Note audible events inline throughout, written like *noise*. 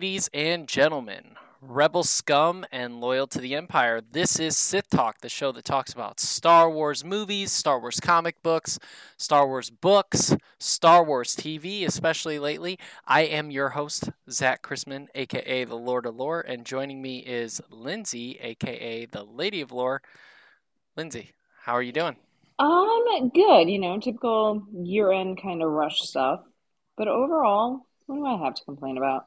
Ladies and gentlemen, rebel scum and loyal to the Empire, this is Sith Talk, the show that talks about Star Wars movies, Star Wars comic books, Star Wars books, Star Wars TV, especially lately. I am your host, Zach Chrisman, aka the Lord of Lore, and joining me is Lindsay, aka the Lady of Lore. Lindsay, how are you doing? Um, good, you know, typical year-end kind of rush stuff. But overall, what do I have to complain about?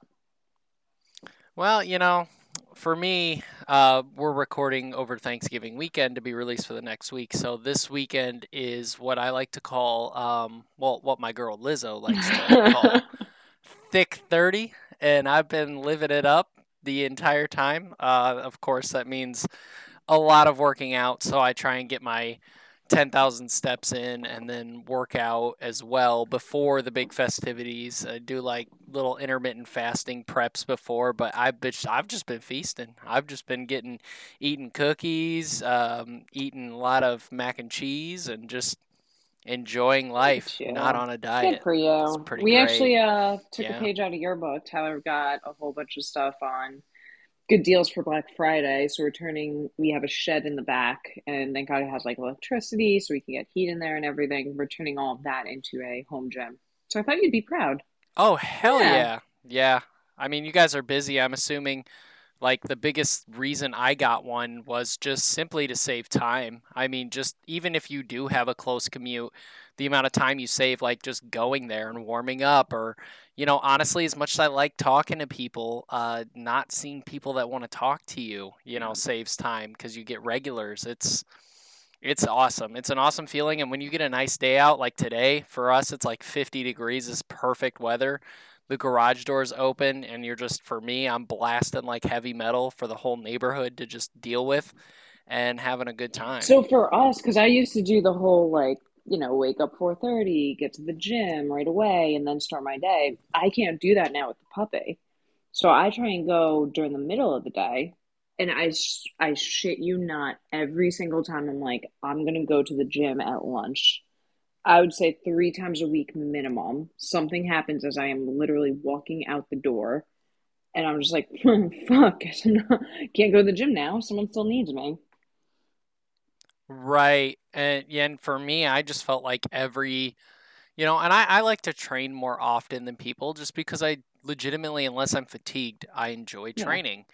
Well, you know, for me, uh, we're recording over Thanksgiving weekend to be released for the next week. So this weekend is what I like to call, um, well, what my girl Lizzo likes to call *laughs* thick 30. And I've been living it up the entire time. Uh, of course, that means a lot of working out. So I try and get my 10,000 steps in and then work out as well before the big festivities. I do like little intermittent fasting preps before, but I've been, I've just been feasting. I've just been getting eating cookies, um, eating a lot of mac and cheese, and just enjoying life, not on a diet. Good for you. We great. actually uh took Yeah. a page out of your book. Tyler got a whole bunch of stuff on good deals for Black Friday. So we're turning we have a shed in the back and thank God it has like electricity so we can get heat in there and everything. We're turning all of that into a home gym. So I thought you'd be proud. Oh hell Yeah. yeah. yeah. I mean, you guys are busy. I'm assuming like the biggest reason I got one was just simply to save time. I mean, just even if you do have a close commute, the amount of time you save like just going there and warming up or you know, honestly, as much as I like talking to people, uh not seeing people that want to talk to you, you know, saves time because you get regulars. It's it's awesome. It's an awesome feeling. And when you get a nice day out, like today, for us, it's like 50 degrees, is perfect weather. The garage doors open, and you're just, for me, I'm blasting like heavy metal for the whole neighborhood to just deal with and having a good time. So for us, because I used to do the whole like, you know, wake up 4:30, get to the gym right away, and then start my day. I can't do that now with the puppy. So I try and go during the middle of the day, and I I shit you not, every single time I'm like, I'm gonna go to the gym at lunch. I would say three times a week minimum. Something happens as I am literally walking out the door, and I'm just like, *laughs* fuck, I'm can't go to the gym now. Someone still needs me. Right. And, yeah, and for me, I just felt like every, you know, and I, I like to train more often than people just because I legitimately, unless I'm fatigued, I enjoy Yeah. training.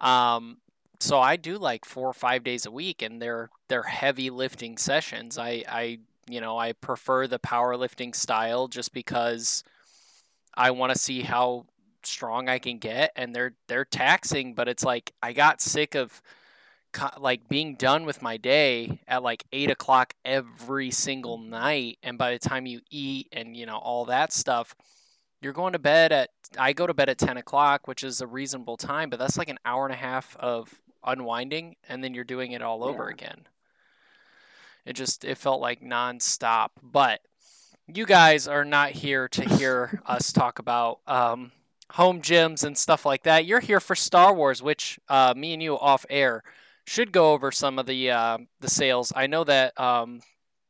Um, so I do like four or five days a week and they're they're heavy lifting sessions. I, I you know, I prefer the powerlifting style just because I want to see how strong I can get and they're they're taxing, but it's like I got sick of like being done with my day at like eight o'clock every single night and by the time you eat and you know all that stuff you're going to bed at i go to bed at 10 o'clock which is a reasonable time but that's like an hour and a half of unwinding and then you're doing it all over Yeah. again it just it felt like nonstop but you guys are not here to hear *laughs* us talk about um, home gyms and stuff like that you're here for star wars which uh, me and you off air should go over some of the uh, the sales. I know that um,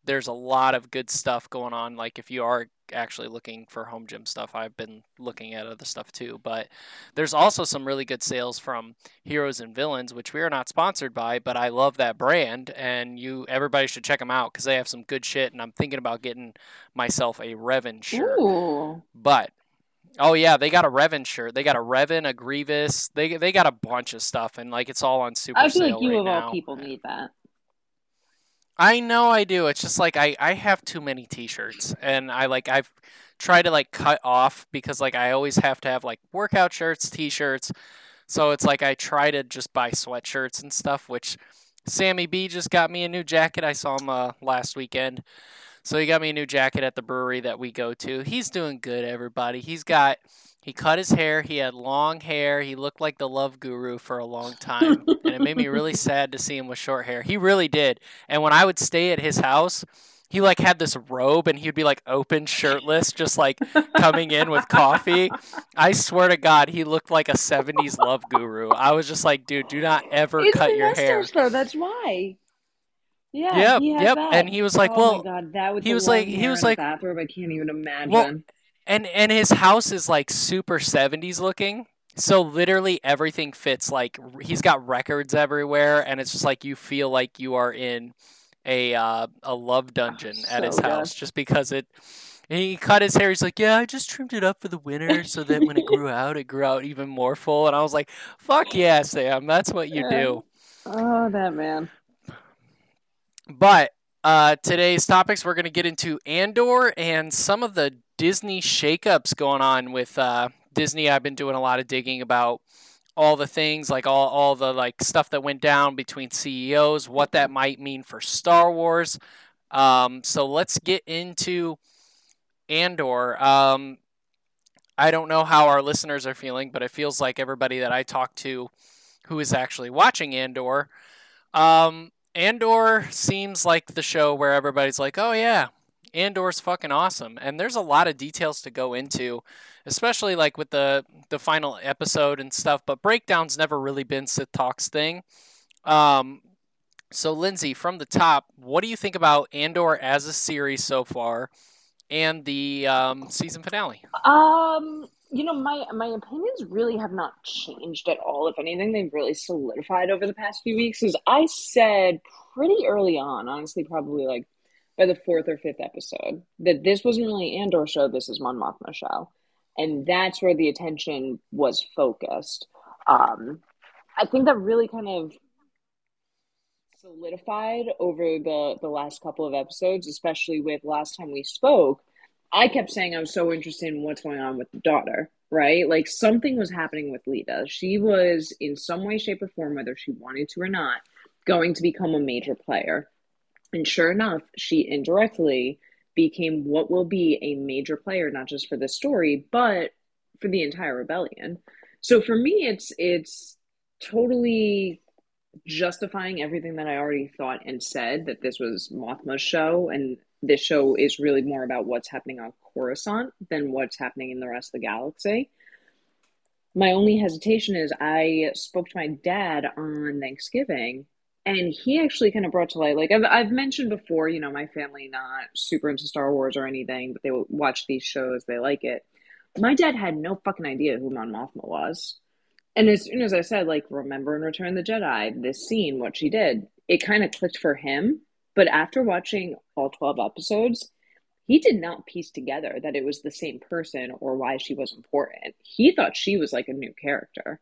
there's a lot of good stuff going on. Like if you are actually looking for home gym stuff, I've been looking at other stuff too. But there's also some really good sales from Heroes and Villains, which we are not sponsored by, but I love that brand, and you everybody should check them out because they have some good shit. And I'm thinking about getting myself a Revan shirt. Ooh. But oh yeah, they got a Revan shirt. They got a Revan, a Grievous. They they got a bunch of stuff, and like it's all on super I feel like you right of now. all people need that. I know I do. It's just like I I have too many T-shirts, and I like I've tried to like cut off because like I always have to have like workout shirts, T-shirts. So it's like I try to just buy sweatshirts and stuff. Which Sammy B just got me a new jacket. I saw him uh, last weekend. So he got me a new jacket at the brewery that we go to. He's doing good, everybody. He's got he cut his hair. He had long hair. He looked like the love guru for a long time, and it made me really *laughs* sad to see him with short hair. He really did. And when I would stay at his house, he like had this robe and he'd be like open shirtless just like coming in with coffee i swear to god he looked like a 70s love guru i was just like dude do not ever It's cut your hair though. That's why. Yeah. Yep, yep, that. and he was like, oh well, my god, that with he was like- he was like- bathrobe. I can't even imagine. Well, and and his house is like super 70s looking so literally everything fits like he's got records everywhere and it's just like you feel like you are in a uh, a love dungeon *sighs* at so his good. house just because it and he cut his hair he's like yeah i just trimmed it up for the winter so that when it *laughs* grew out it grew out even more full and i was like fuck yeah sam that's what you Yeah. do oh, that man. But uh, today's topics, we're going to get into Andor and some of the Disney shakeups going on with uh, Disney. I've been doing a lot of digging about all the things, like all, all the like stuff that went down between CEOs, what that might mean for Star Wars. Um, so let's get into Andor. Um, I don't know how our listeners are feeling, but it feels like everybody that I talk to who is actually watching Andor um, Andor seems like the show where everybody's like, "Oh yeah, Andor's fucking awesome," and there's a lot of details to go into, especially like with the the final episode and stuff. But breakdowns never really been Sith Talks thing. Um, so Lindsay, from the top, what do you think about Andor as a series so far, and the um, season finale? Um, you know, my my opinions really have not changed at all. If anything, they've really solidified over the past few weeks. Because I said pretty early on, honestly, probably like by the fourth or fifth episode, that this wasn't really Andor show. This is Mon Mothma show, and that's where the attention was focused. Um, I think that really kind of solidified over the the last couple of episodes, especially with last time we spoke. I kept saying I was so interested in what's going on with the daughter, right? Like something was happening with Leida. She was, in some way, shape, or form, whether she wanted to or not, going to become a major player. And sure enough, she indirectly became what will be a major player, not just for this story, but for the entire rebellion. So for me, it's it's totally justifying everything that I already thought and said that this was Mothma's show and this show is really more about what's happening on Coruscant than what's happening in the rest of the galaxy. My only hesitation is I spoke to my dad on Thanksgiving and he actually kind of brought to light like I've, I've mentioned before you know my family not super into star wars or anything but they watch these shows they like it. My dad had no fucking idea who mon mothma was. And as soon as i said like remember in return the jedi this scene what she did it kind of clicked for him but after watching all 12 episodes he did not piece together that it was the same person or why she was important. He thought she was like a new character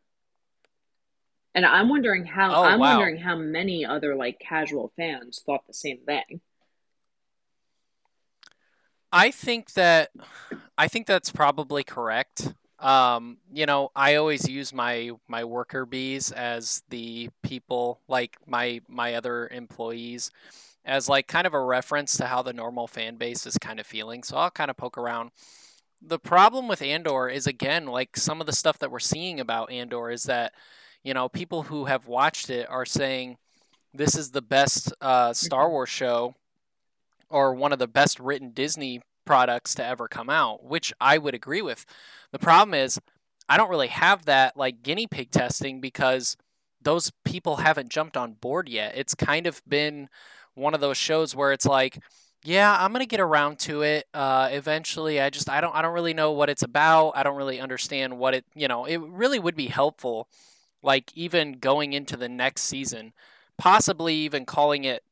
and I'm wondering how Oh, I'm wow. wondering how many other like casual fans thought the same thing. I think that I think that's probably correct. Um, you know, I always use my my worker bees as the people like my my other employees as like kind of a reference to how the normal fan base is kind of feeling. So I'll kind of poke around. The problem with Andor is again like some of the stuff that we're seeing about Andor is that you know people who have watched it are saying this is the best uh, Star Wars show or one of the best written Disney products to ever come out, which I would agree with. The problem is I don't really have that like guinea pig testing because those people haven't jumped on board yet. It's kind of been one of those shows where it's like, yeah, I'm gonna get around to it uh, eventually. I just I don't I don't really know what it's about. I don't really understand what it you know. It really would be helpful, like even going into the next season, possibly even calling it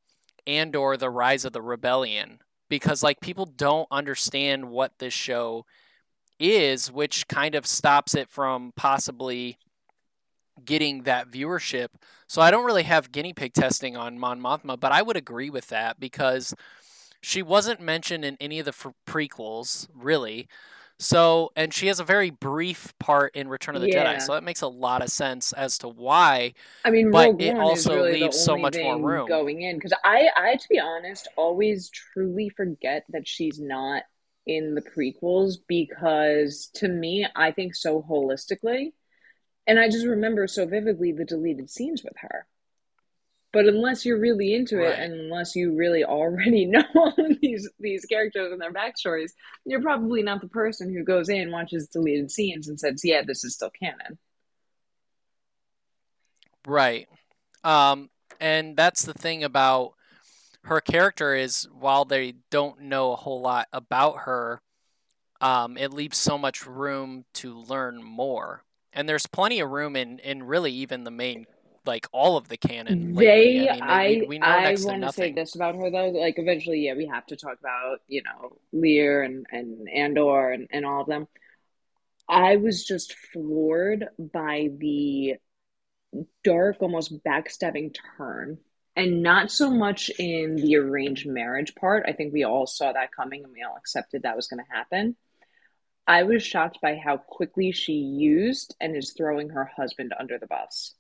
Andor: The Rise of the Rebellion because like people don't understand what this show is, which kind of stops it from possibly getting that viewership. So I don't really have guinea pig testing on Mon Mothma, but I would agree with that because she wasn't mentioned in any of the f- prequels, really. So, and she has a very brief part in Return of the Yeah. Jedi, so that makes a lot of sense as to why. I mean, But Rogue it One also really leaves so much more room. going in because I, I to be honest, always truly forget that she's not in the prequels because to me, I think so holistically, and I just remember so vividly the deleted scenes with her. But unless you're really into it, and unless you really already *laughs* know all of these these characters and their backstories, you're probably not the person who goes in, watches deleted scenes, and says, "Yeah, this is still canon." Right. Um, and that's the thing about her character is while they don't know a whole lot about her, um, it leaves so much room to learn more. And there's plenty of room in, in really even the main, like all of the canon. lately. They, I mean, I, we, we know I want to say this about her though. Like, eventually, yeah, we have to talk about you know Lear and and Andor and and all of them. I was just floored by the dark, almost backstabbing turn. And not so much in the arranged marriage part. I think we all saw that coming and we all accepted that was going to happen. I was shocked by how quickly she used and is throwing her husband under the bus.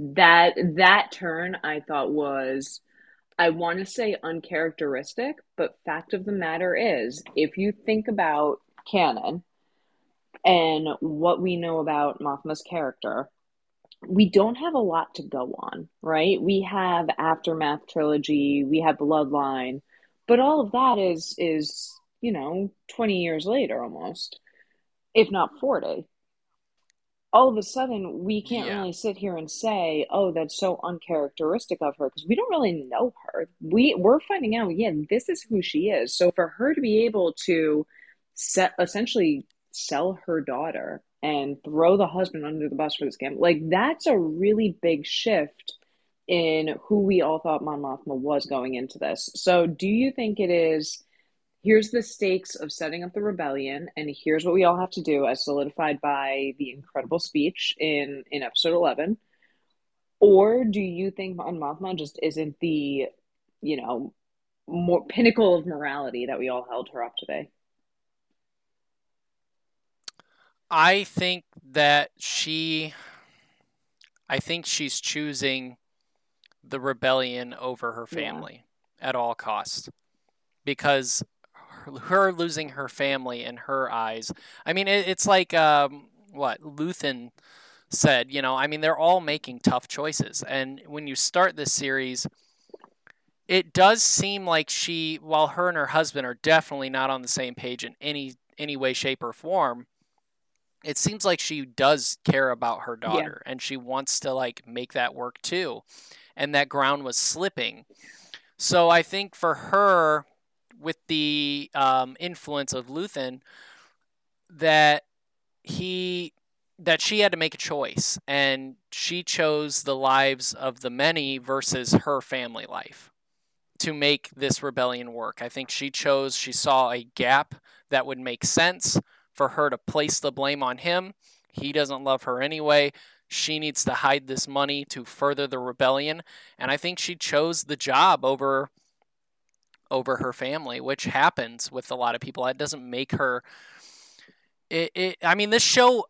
That that turn I thought was I want to say uncharacteristic, but fact of the matter is, if you think about canon and what we know about Mothma's character, we don't have a lot to go on, right? We have Aftermath trilogy, we have Bloodline, but all of that is is, you know, 20 years later almost, if not 40. All of a sudden, we can't Yeah. really sit here and say, "Oh, that's so uncharacteristic of her," because we don't really know her. We we're finding out, yeah, this is who she is. So for her to be able to set essentially sell her daughter and throw the husband under the bus for this game Like that's a really big shift in who we all thought Mon Mothma was going into this. So do you think it is here's the stakes of setting up the rebellion and here's what we all have to do as solidified by the incredible speech in in episode 11 or do you think Mon Mothma just isn't the you know more pinnacle of morality that we all held her up to be? I think that she, I think she's choosing the rebellion over her Yeah. family at all costs because her, losing her family in her eyes. I mean, it, it's like um, what Luthen said. You know, I mean, they're all making tough choices, and when you start this series. It does seem like she, while her and her husband are definitely not on the same page in any any way, shape, or form, it seems like she does care about her Yeah. daughter and she wants to like make that work too and that ground was slipping so i think for her with the um, influence of luthen that he that she had to make a choice and she chose the lives of the many versus her family life to make this rebellion work i think she chose she saw a gap that would make sense for her to place the blame on him. He doesn't love her anyway. She needs to hide this money to further the rebellion, and I think she chose the job over over her family, which happens with a lot of people. That doesn't make her it, it I mean this show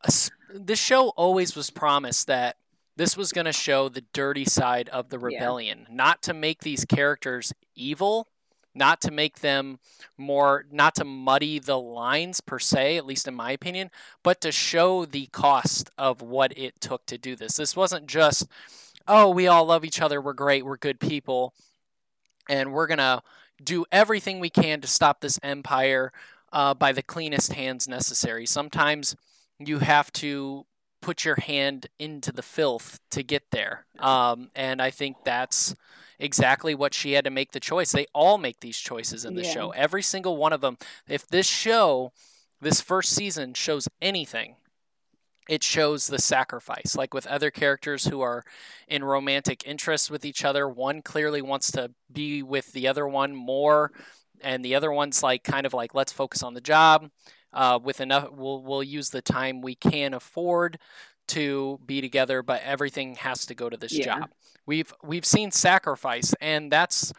this show always was promised that this was going to show the dirty side of the Yeah. rebellion, not to make these characters evil, not to make them more not to muddy the lines per se at least in my opinion but to show the cost of what it took to do this this wasn't just oh we all love each other we're great we're good people and we're gonna do everything we can to stop this empire uh, by the cleanest hands necessary sometimes you have to put your hand into the filth to get there um, and i think that's exactly what she had to make the choice. They all make these choices in the Yeah. show. Every single one of them. If this show, this first season shows anything, it shows the sacrifice. Like with other characters who are in romantic interest with each other, one clearly wants to be with the other one more, and the other one's like kind of like let's focus on the job. Uh, with enough, we'll we'll use the time we can afford to be together, but everything has to go to this Yeah. job. We've we've seen sacrifice, and that's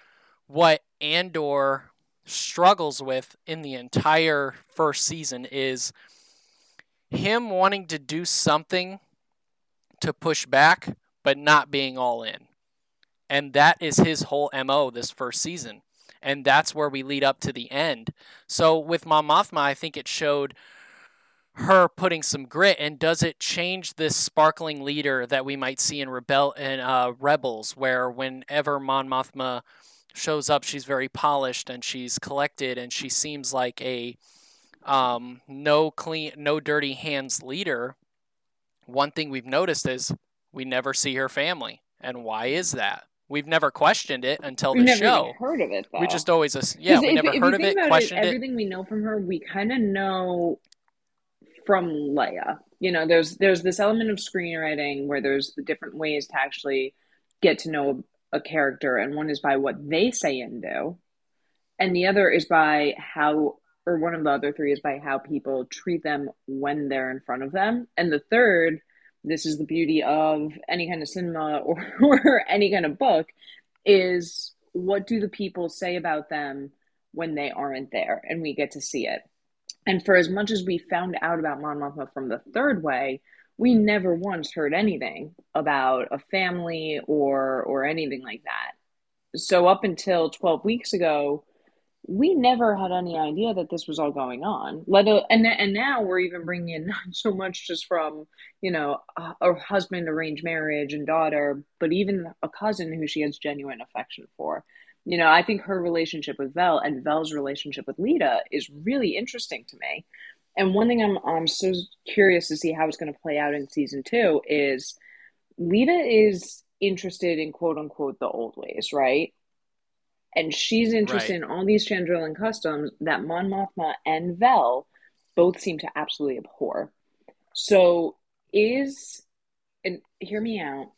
what Andor struggles with in the entire first season is him wanting to do something to push back, but not being all in. And that is his whole MO this first season. And that's where we lead up to the end. So with Mon Mothma, I think it showed her putting some grit and does it change this sparkling leader that we might see in rebel in uh, rebels where whenever mon mothma shows up she's very polished and she's collected and she seems like a um, no clean no dirty hands leader one thing we've noticed is we never see her family and why is that we've never questioned it until We've the show heard of it though. we just always yeah we if- never if heard of it questioned it Everything we know from her, we kind of know from Leia. You know, there's there's this element of screenwriting where there's the different ways to actually get to know a character, and one is by what they say and do, and the other is by how, or one of the other three is by how people treat them when they're in front of them, and the third, this is the beauty of any kind of cinema *laughs* or, or any kind of book, is what do the people say about them when they aren't there and we get to see it. And for as much as we found out about Mon Mothma from the third way, we never once heard anything about a family or or anything like that. So up until 12 weeks ago, we never had any idea that this was all going on. Let a, and and now we're even bringing in *laughs* not so much just from you know a, a husband arranged marriage and daughter, but even a cousin who she has genuine affection for. You know, I think her relationship with Vel and Vel's relationship with Leida is really interesting to me. And one thing I'm I'm so curious to see how it's going to play out in season two is Leida is interested in quote unquote the old ways, right? And she's interested Right. in all these Chandrilan customs that Mon Mothma and Vel both seem to absolutely abhor. So is and hear me out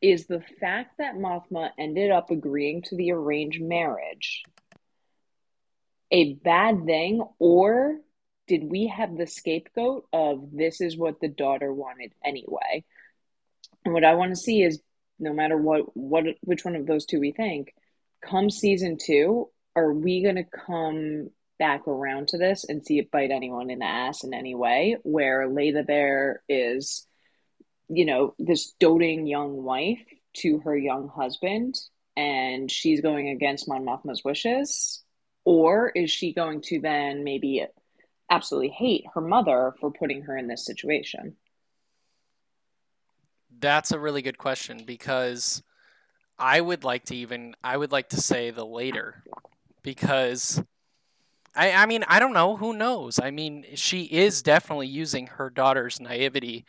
is the fact that Mothma ended up agreeing to the arranged marriage a bad thing, or did we have the scapegoat of this is what the daughter wanted anyway? And what I want to see is no matter what what which one of those two we think, come season two, are we gonna come back around to this and see it bite anyone in the ass in any way? Where Layla Bear is you know, this doting young wife to her young husband, and she's going against Mon Mothma's wishes? Or is she going to then maybe absolutely hate her mother for putting her in this situation? That's a really good question because I would like to even I would like to say the later because I I mean I don't know who knows I mean she is definitely using her daughter's naivety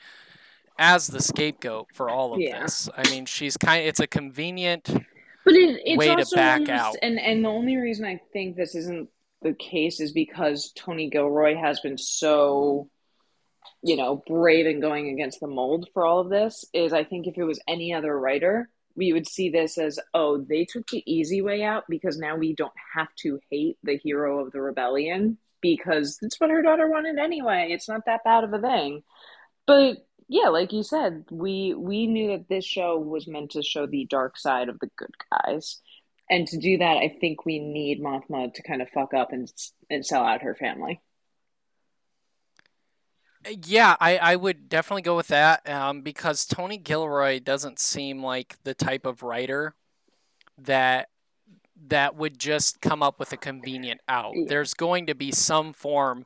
as the scapegoat for all of Yeah. this. I mean she's kind it's a convenient But it, it's Way to also back almost, out. and and the only reason I think this isn't the case is because Tony Gilroy has been so, you know, brave in going against the mold for all of this. Is I think if it was any other writer, we would see this as oh they took the easy way out because now we don't have to hate the hero of the rebellion because it's what her daughter wanted anyway. It's not that bad of a thing. But yeah, like you said, we we knew that this show was meant to show the dark side of the good guys. And to do that, I think we need Mothma to kind of fuck up and and sell out her family. Yeah, I, I would definitely go with that um, because Tony Gilroy doesn't seem like the type of writer that that would just come up with a convenient out. There's going to be some form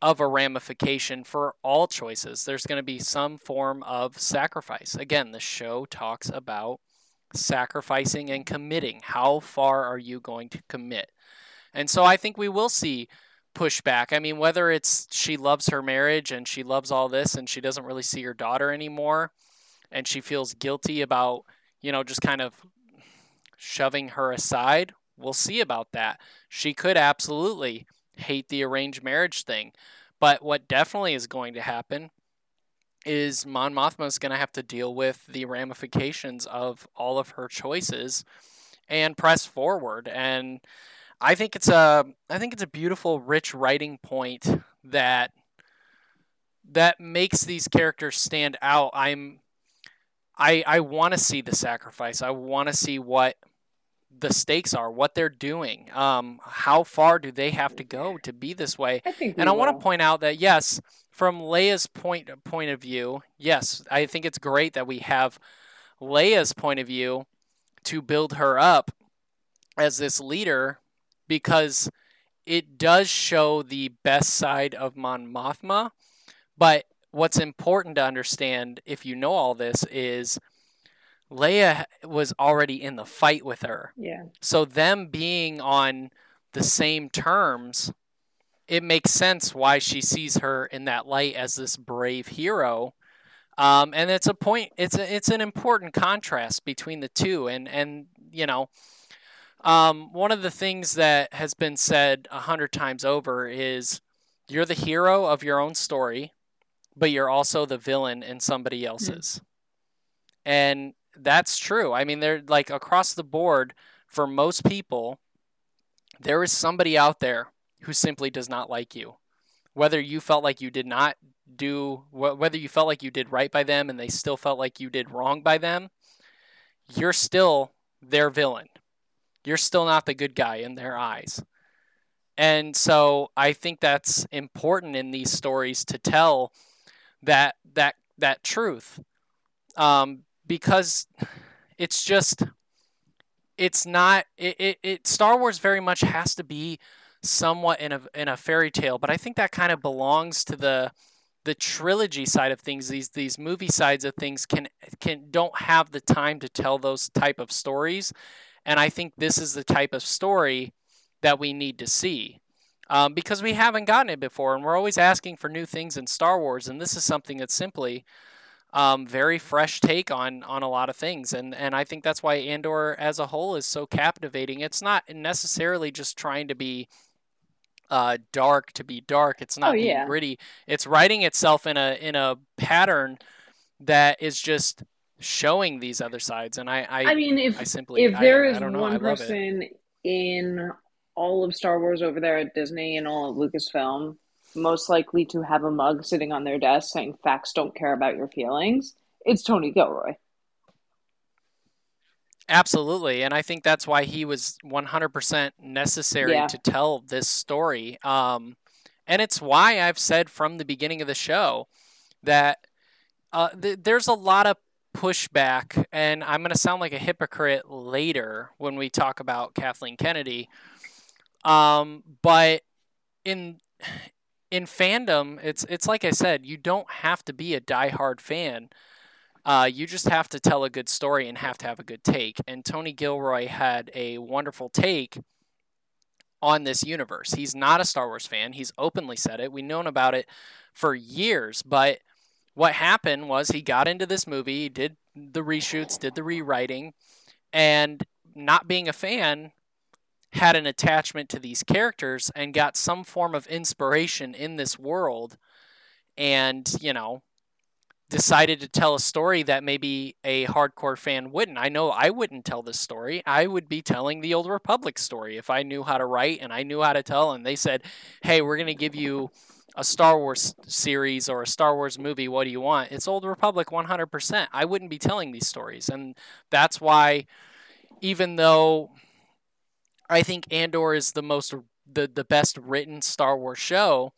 of a ramification for all choices. There's going to be some form of sacrifice. Again, the show talks about sacrificing and committing. How far are you going to commit? And so I think we will see pushback. I mean, whether it's she loves her marriage and she loves all this and she doesn't really see her daughter anymore and she feels guilty about, you know, just kind of shoving her aside, we'll see about that. She could absolutely hate the arranged marriage thing. But what definitely is going to happen is Mon Mothma is going to have to deal with the ramifications of all of her choices and press forward and I think it's a I think it's a beautiful rich writing point that that makes these characters stand out. I'm I I want to see the sacrifice. I want to see what the stakes are, what they're doing. Um how far do they have to go to be this way? I think, And I want to point out that yes, from Leia's point point of view, yes, I think it's great that we have Leia's point of view to build her up as this leader because it does show the best side of Mon Mothma, But what's important to understand if you know all this is Leia was already in the fight with her. Yeah. So them being on the same terms, it makes sense why she sees her in that light as this brave hero. Um, and it's a point. It's a, it's an important contrast between the two. And and you know, um, one of the things that has been said a hundred times over is you're the hero of your own story, but you're also the villain in somebody else's. Mm. And that's true. I mean, they're like across the board for most people, there is somebody out there who simply does not like you. Whether you felt like you did not do, whether you felt like you did right by them and they still felt like you did wrong by them, you're still their villain. You're still not the good guy in their eyes. And so I think that's important in these stories to tell that that that truth. Um, because it's just it's not it, it, it Star Wars very much has to be somewhat in a in a fairy tale, but I think that kind of belongs to the the trilogy side of things. These these movie sides of things can can don't have the time to tell those type of stories, and I think this is the type of story that we need to see. Um, because we haven't gotten it before, and we're always asking for new things in Star Wars, and this is something that's simply um, very fresh take on on a lot of things, and and I think that's why Andor as a whole is so captivating. It's not necessarily just trying to be uh, dark to be dark. It's not oh, being yeah. gritty. It's writing itself in a in a pattern that is just showing these other sides. And I I, I mean, if I simply if there I, is I don't know, one I love it. person in all of Star Wars over there at Disney and all of Lucasfilm most likely to have a mug sitting on their desk saying facts don't care about your feelings, it's Tony Gilroy. Absolutely. And I think that's why he was 100% necessary Yeah. to tell this story. Um, and it's why I've said from the beginning of the show that uh, th- there's a lot of pushback, and I'm going to sound like a hypocrite later when we talk about Kathleen Kennedy. Um, but in in fandom, it's it's like I said, you don't have to be a diehard fan. Uh, you just have to tell a good story and have to have a good take. And Tony Gilroy had a wonderful take on this universe. He's not a Star Wars fan. He's openly said it. We've known about it for years. But what happened was he got into this movie, did the reshoots, did the rewriting, and not being a fan, had an attachment to these characters and got some form of inspiration in this world. And, you know, decided to tell a story that maybe a hardcore fan wouldn't. I know I wouldn't tell this story. I would be telling the Old Republic story if I knew how to write and I knew how to tell. And they said, hey, we're going to give you a Star Wars series or a Star Wars movie. What do you want? It's Old Republic 100%. I wouldn't be telling these stories. And that's why, even though I think Andor is the most, the, the best written Star Wars show,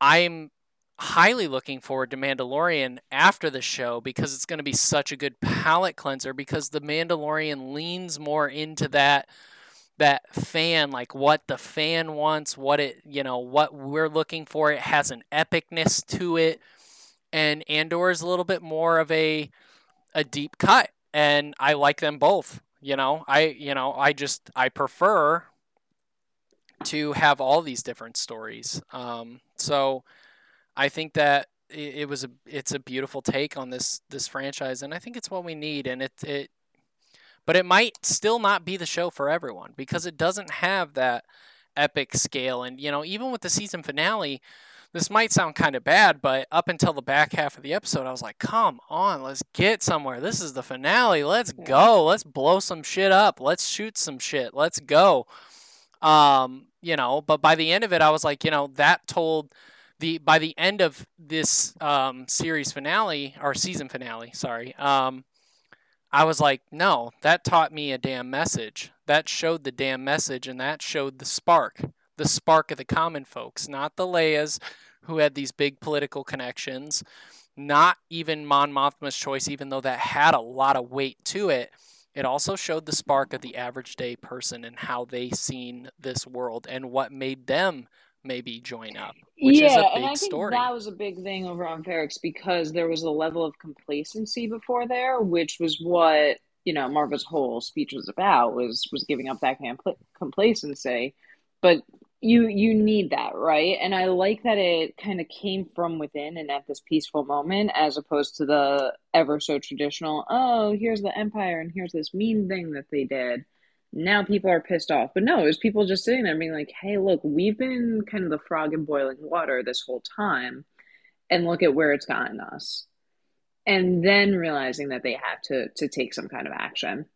I'm highly looking forward to Mandalorian after the show because it's going to be such a good palate cleanser because the Mandalorian leans more into that that fan like what the fan wants what it you know what we're looking for it has an epicness to it and Andor is a little bit more of a a deep cut and I like them both you know I you know I just I prefer to have all these different stories um so I think that it, it was a it's a beautiful take on this this franchise, and I think it's what we need. And it it, but it might still not be the show for everyone because it doesn't have that epic scale. And you know, even with the season finale, this might sound kind of bad, but up until the back half of the episode, I was like, come on, let's get somewhere. This is the finale. Let's go. Let's blow some shit up. Let's shoot some shit. Let's go. Um, you know, but by the end of it, I was like, you know, that told the by the end of this um, series finale or season finale, sorry, um, I was like, no, that taught me a damn message. That showed the damn message, and that showed the spark, the spark of the common folks, not the Leias who had these big political connections, not even Mon Mothma's choice, even though that had a lot of weight to it. It also showed the spark of the average day person and how they seen this world and what made them maybe join up, which yeah, is a big and I think story. that was a big thing over on Ferrix because there was a level of complacency before there, which was what you know Maarva's whole speech was about was was giving up that compl- complacency. But you you need that right and i like that it kind of came from within and at this peaceful moment as opposed to the ever so traditional oh here's the empire and here's this mean thing that they did now people are pissed off but no it was people just sitting there being like hey look we've been kind of the frog in boiling water this whole time and look at where it's gotten us and then realizing that they have to to take some kind of action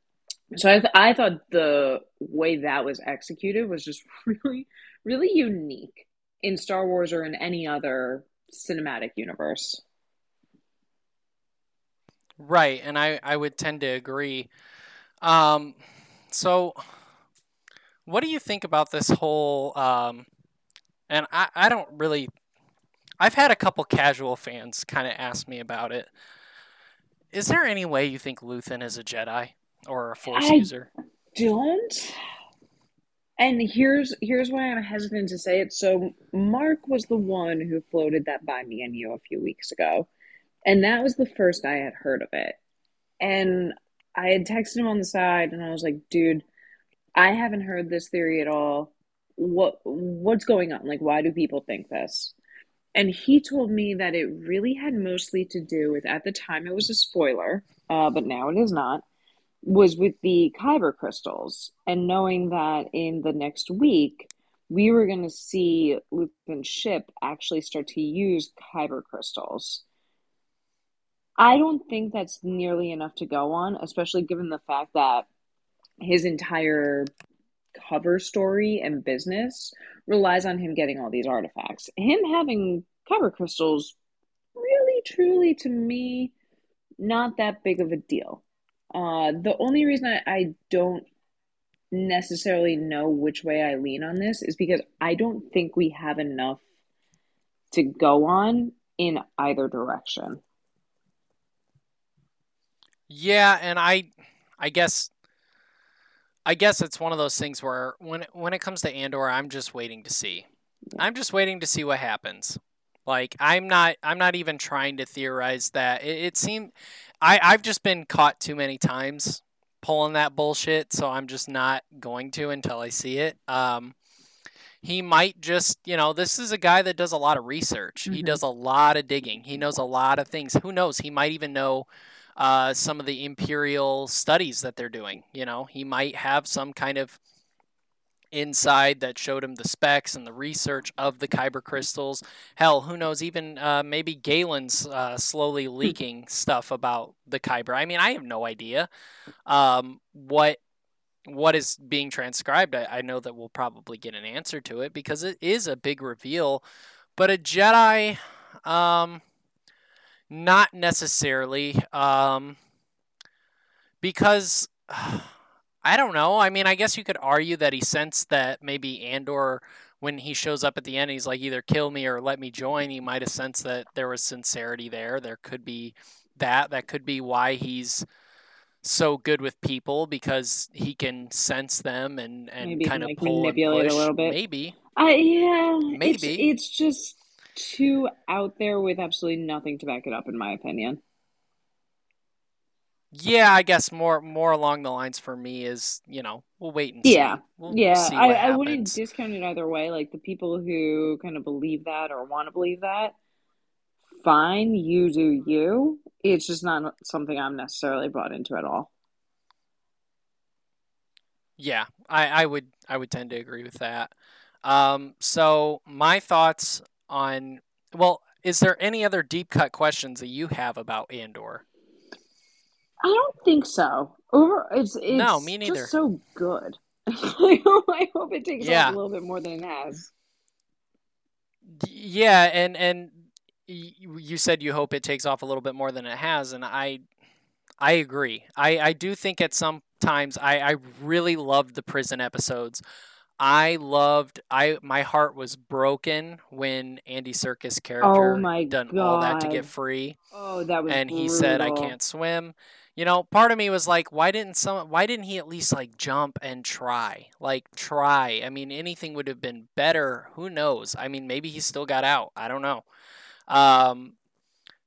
so I, th- I thought the way that was executed was just *laughs* really really unique in Star Wars or in any other cinematic universe. Right, and I, I would tend to agree. Um, so, what do you think about this whole? Um, and I, I don't really. I've had a couple casual fans kind of ask me about it. Is there any way you think Luthen is a Jedi or a Force I user? Don't. And here's here's why I'm hesitant to say it. So Mark was the one who floated that by me and you a few weeks ago. And that was the first I had heard of it. And I had texted him on the side and I was like, dude, I haven't heard this theory at all. What what's going on? Like why do people think this? And he told me that it really had mostly to do with at the time it was a spoiler, uh, but now it is not was with the kyber crystals and knowing that in the next week we were going to see Luthen's ship actually start to use kyber crystals. I don't think that's nearly enough to go on, especially given the fact that his entire cover story and business relies on him getting all these artifacts. Him having kyber crystals, really, truly, to me, not that big of a deal. Uh, the only reason I, I don't necessarily know which way I lean on this is because I don't think we have enough to go on in either direction. Yeah, and I I guess I guess it's one of those things where when when it comes to Andor, I'm just waiting to see. I'm just waiting to see what happens. Like I'm not I'm not even trying to theorize that. It, it seemed I I've just been caught too many times pulling that bullshit, so I'm just not going to until I see it. Um he might just, you know, this is a guy that does a lot of research. He Mhm. does a lot of digging. He knows a lot of things. Who knows? He might even know uh, some of the imperial studies that they're doing. You know, he might have some kind of inside that showed him the specs and the research of the kyber crystals. Hell, who knows? Even uh, maybe Galen's uh, slowly leaking stuff about the kyber. I mean, I have no idea um, what what is being transcribed. I, I know that we'll probably get an answer to it because it is a big reveal. But a Jedi, um, not necessarily, um, because *sighs* I don't know. I mean, I guess you could argue that he sensed that maybe Andor, when he shows up at the end, he's like either kill me or let me join. He might have sensed that there was sincerity there. There could be that. That could be why he's so good with people because he can sense them and and Maybe kind of like, pull manipulate a and push. little bit. Maybe. I yeah, it's, Maybe. it's just too out there with absolutely nothing to back it up, in my opinion. Yeah, I guess more more along the lines for me is you know we'll wait and see. Yeah, We'll yeah. see I, I wouldn't discount it either way. Like the people who kind of believe that or want to believe that, fine, you do you. It's just not something I'm necessarily bought into at all. Yeah, I, I would I would tend to agree with that. Um, so my thoughts on well, is there any other deep cut questions that you have about Andor? I don't think so. Over, it's it's No, me just neither. so good. *laughs* I hope it takes Yeah. off a little bit more than it has. Yeah, and and you said you hope it takes off a little bit more than it has, and I I agree. I I do think at some times I I really loved the prison episodes. I loved I my heart was broken when Andy Serkis character Oh my done all that to get free Oh, that was and he said I can't swim. you know, part of me was like, why didn't some why didn't he at least like jump and try? Like try. I mean, anything would have been better. Who knows? I mean, maybe he still got out. I don't know. Um,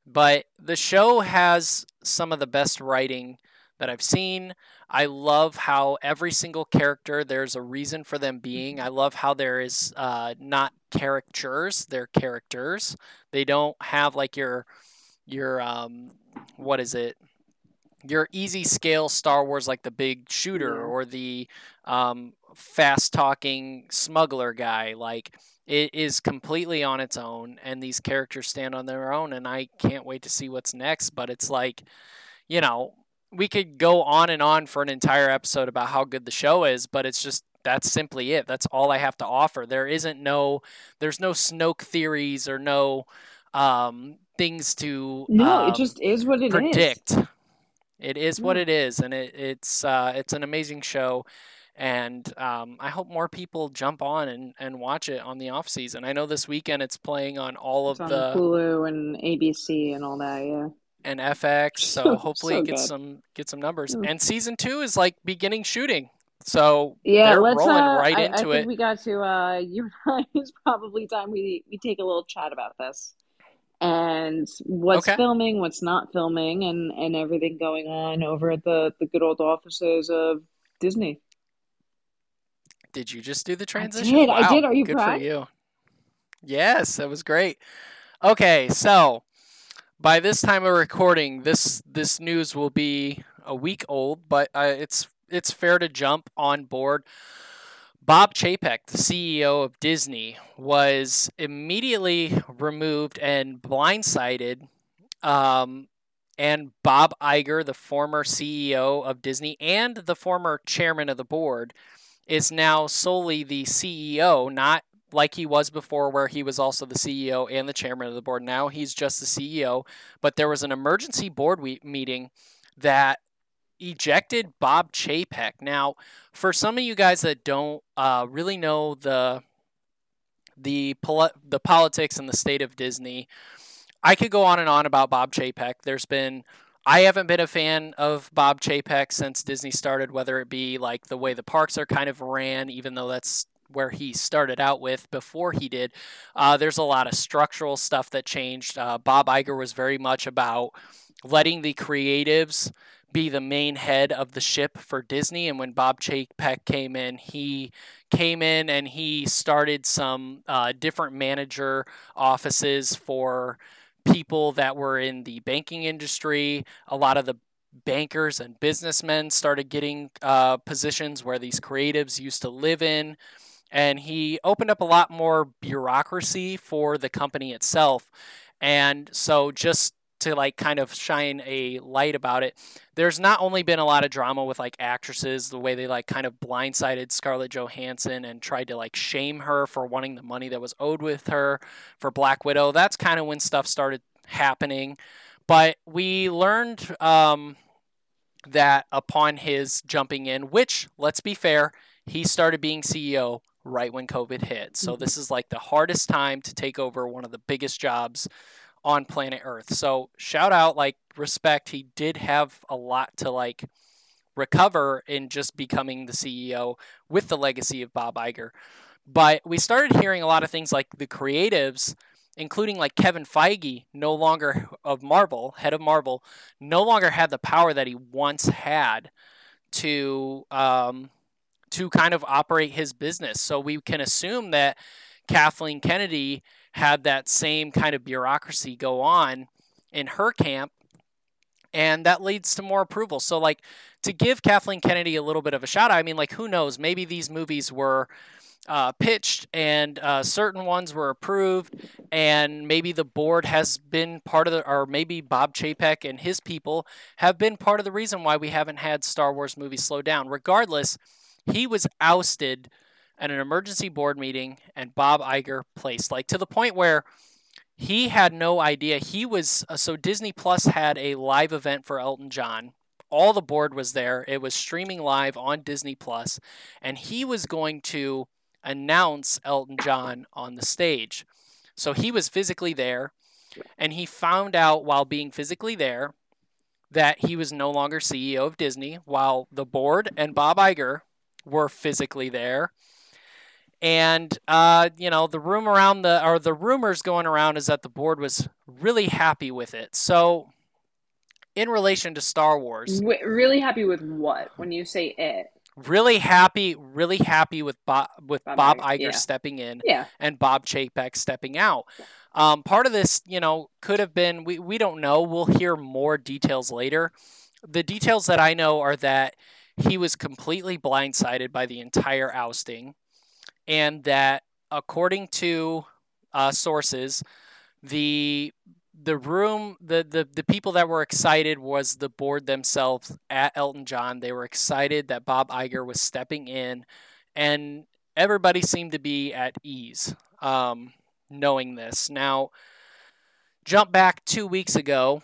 but the show has some of the best writing that I've seen. I love how every single character there's a reason for them being. I love how there is uh, not caricatures; they're characters. They don't have like your your um, what is it? Your easy scale Star Wars like the big shooter or the um, fast talking smuggler guy. Like it is completely on its own, and these characters stand on their own. And I can't wait to see what's next. But it's like, you know, we could go on and on for an entire episode about how good the show is, but it's just that's simply it. That's all I have to offer. There isn't no there's no Snoke theories or no um, things to No, it um, just is what it is. predict. It is what it is, and it, it's uh, it's an amazing show, and um, I hope more people jump on and, and watch it on the off season. I know this weekend it's playing on all It's of on the Hulu and ABC and all that. Yeah. And FX, *laughs* so hopefully so good. some get some numbers. Mm. And season two is like beginning shooting, so Yeah, they're let's. rolling uh, right I, I into think it. we got to. Uh, *laughs* you and I. It's probably time we we take a little chat about this and what's Okay. filming, what's not filming, and and everything going on over at the the good old offices of Disney. Did you just do the transition? I did, I did. Are you good proud? for you. Yes, that was great. Okay, so by this time of recording, this this news will be a week old, but uh, it's it's fair to jump on board. Bob Chapek, the CEO of Disney, was immediately removed and blindsided. Um, and Bob Iger, the former CEO of Disney and the former chairman of the board, is now solely the CEO, not like he was before, where he was also the CEO and the chairman of the board. Now he's just the CEO. But there was an emergency board we- meeting that ejected Bob Chapek. Now, for some of you guys that don't uh, really know the the poli- the politics and the state of Disney, I could go on and on about Bob Chapek. There's been I haven't been a fan of Bob Chapek since Disney started, whether it be like the way the parks are kind of ran, even though that's where he started out with before he did. Uh, there's a lot of structural stuff that changed. Uh, Bob Iger was very much about letting the creatives be the main head of the ship for Disney. And when Bob Chapek came in, he came in and he started some uh, different manager offices for people that were in the banking industry. A lot of the bankers and businessmen started getting uh, positions where these creatives used to live in. And he opened up a lot more bureaucracy for the company itself. And so, just to like kind of shine a light about it, there's not only been a lot of drama with like actresses, the way they like kind of blindsided Scarlett Johansson and tried to like shame her for wanting the money that was owed with her for Black Widow. That's kind of when stuff started happening. But we learned um, that upon his jumping in, which, let's be fair, he started being CEO right when COVID hit. So Mhm. this is like the hardest time to take over one of the biggest jobs on planet Earth. So shout out, like respect. He did have a lot to like recover in just becoming the CEO with the legacy of Bob Iger. But we started hearing a lot of things like the creatives, including like Kevin Feige, no longer of Marvel, head of Marvel, no longer had the power that he once had to um, to kind of operate his business. So we can assume that Kathleen Kennedy had that same kind of bureaucracy go on in her camp and that leads to more approval. So like to give Kathleen Kennedy a little bit of a shout out, I mean like who knows, maybe these movies were uh, pitched and uh, certain ones were approved and maybe the board has been part of the or maybe Bob Chapek and his people have been part of the reason why we haven't had Star Wars movies slow down. Regardless, he was ousted at an emergency board meeting and Bob Iger placed like to the point where he had no idea he was uh, so Disney Plus had a live event for Elton John. All the board was there. It was streaming live on Disney Plus and he was going to announce Elton John on the stage. So he was physically there and he found out while being physically there that he was no longer CEO of Disney, while the board and Bob Iger were physically there. And uh, you know, the room around the or the rumors going around is that the board was really happy with it. So, in relation to Star Wars, W- really happy with what? When you say it, really happy, really happy with Bob with Bob Bob, Iger, Iger yeah. stepping in yeah, and Bob Chapek stepping out. Um, part of this, you know, could have been we, we don't know. We'll hear more details later. The details that I know are that he was completely blindsided by the entire ousting, and that according to uh, sources, the the room the, the the people that were excited was the board themselves at Elton John. They were excited that Bob Iger was stepping in, and everybody seemed to be at ease um, knowing this. Now, jump back two weeks ago.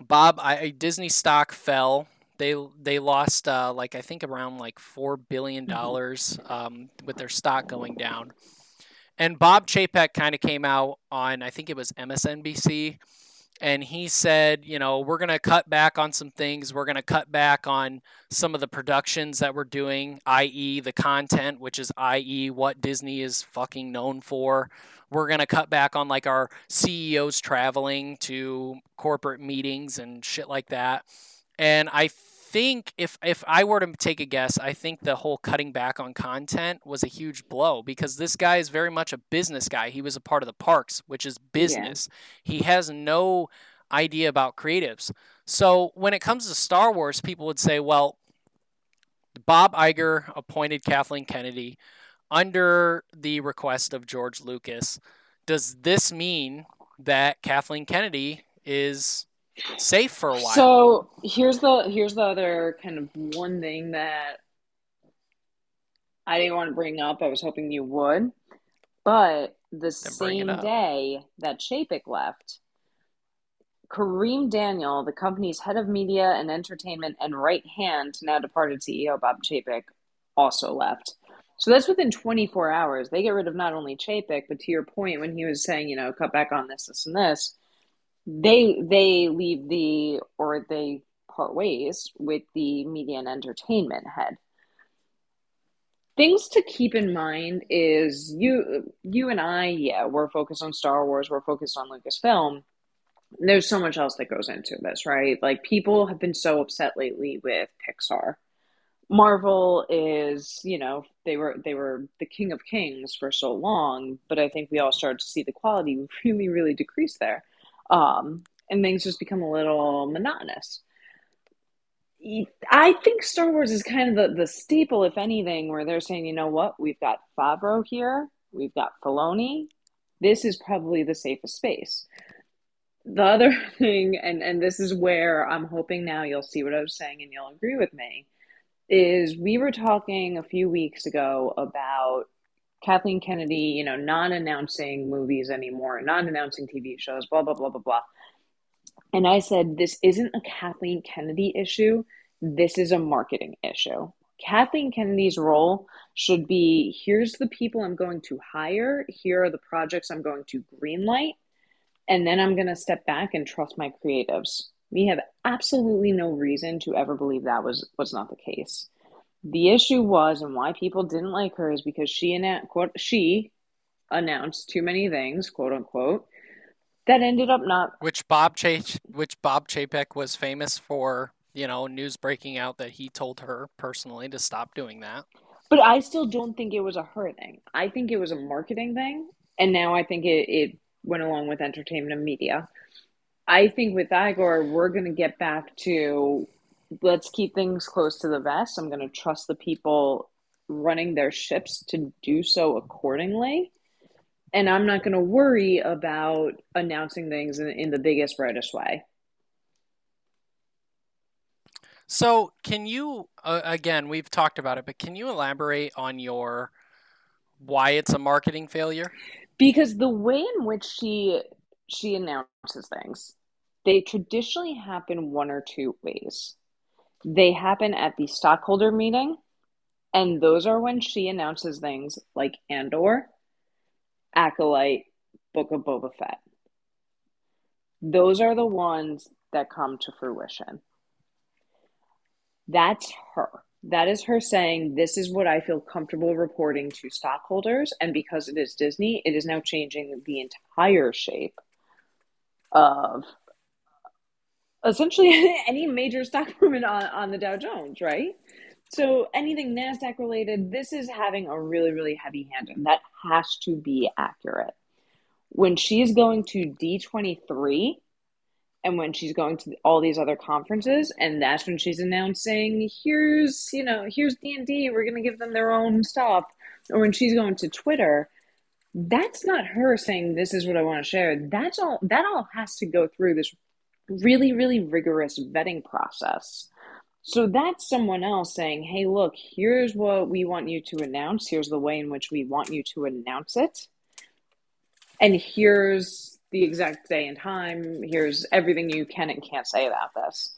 Bob, I, Disney stock fell. They they lost uh, like I think around like four billion dollars um, with their stock going down. And Bob Chapek kind of came out on I think it was MSNBC, and he said, you know, we're gonna cut back on some things. We're gonna cut back on some of the productions that we're doing, i.e., the content, which is i.e. what Disney is fucking known for. We're gonna cut back on like our CEOs traveling to corporate meetings and shit like that. And I think if if I were to take a guess, I think the whole cutting back on content was a huge blow because this guy is very much a business guy. He was a part of the parks, which is business. He has no idea about creatives. So when it comes to Star Wars, people would say, well, Bob Iger appointed Kathleen Kennedy under the request of George Lucas. Does this mean that Kathleen Kennedy is safe for a while? So here's the here's the other kind of one thing that I didn't want to bring up. I was hoping you would, but the Then bring it same day that Chapek left, Kareem Daniel, the company's head of media and entertainment and right hand to now departed CEO Bob Chapek, also left. So that's within 24 hours. They get rid of not only Chapek, but to your point, when he was saying, you know, cut back on this, this, and this, they they leave the or they part ways with the media and entertainment head. Things to keep in mind is you you and I, yeah, we're focused on Star Wars, we're focused on Lucasfilm. There's so much else that goes into this, right? Like people have been so upset lately with Pixar. Marvel is, you know, they were they were the king of kings for so long, but I think we all started to see the quality really, really decrease there. Um, and things just become a little monotonous. I think Star Wars is kind of the, the staple, if anything, where they're saying, you know what, we've got Favreau here, we've got Filoni. This is probably the safest space. The other *laughs* thing, and, and this is where I'm hoping now you'll see what I was saying and you'll agree with me, is we were talking a few weeks ago about Kathleen Kennedy, you know, non announcing movies anymore, non announcing TV shows, blah, blah, blah, blah, blah. And I said, this isn't a Kathleen Kennedy issue. This is a marketing issue. Kathleen Kennedy's role should be here's the people I'm going to hire, here are the projects I'm going to greenlight, and then I'm going to step back and trust my creatives. We have absolutely no reason to ever believe that was, was not the case. The issue was, and why people didn't like her, is because she, annou- quote, she announced too many things, quote unquote, that ended up not which Bob Ch- which Bob Chapek was famous for, you know, news breaking out that he told her personally to stop doing that. But I still don't think it was a her thing. I think it was a marketing thing. And now I think it, it went along with entertainment and media. I think with Iger, we're going to get back to let's keep things close to the vest. I'm going to trust the people running their ships to do so accordingly. And I'm not going to worry about announcing things in, in the biggest, brightest way. So, can you uh, again, we've talked about it, but can you elaborate on your why it's a marketing failure? because the way in which she she announces things they traditionally happen one or two ways they happen at the stockholder meeting and those are when she announces things like andor acolyte book of boba fett those are the ones that come to fruition. That's her. That is her saying, This is what I feel comfortable reporting to stockholders. And because it is Disney, it is now changing the entire shape of essentially *laughs* any major stock *laughs* movement on, on the Dow Jones, right? So anything NASDAQ related, this is having a really, really heavy hand, and that has to be accurate. When she's going to D23, and when she's going to all these other conferences and that's when she's announcing here's you know here's d&d we're going to give them their own stuff or when she's going to twitter that's not her saying this is what i want to share that's all that all has to go through this really really rigorous vetting process so that's someone else saying hey look here's what we want you to announce here's the way in which we want you to announce it and here's the exact day and time. Here's everything you can and can't say about this.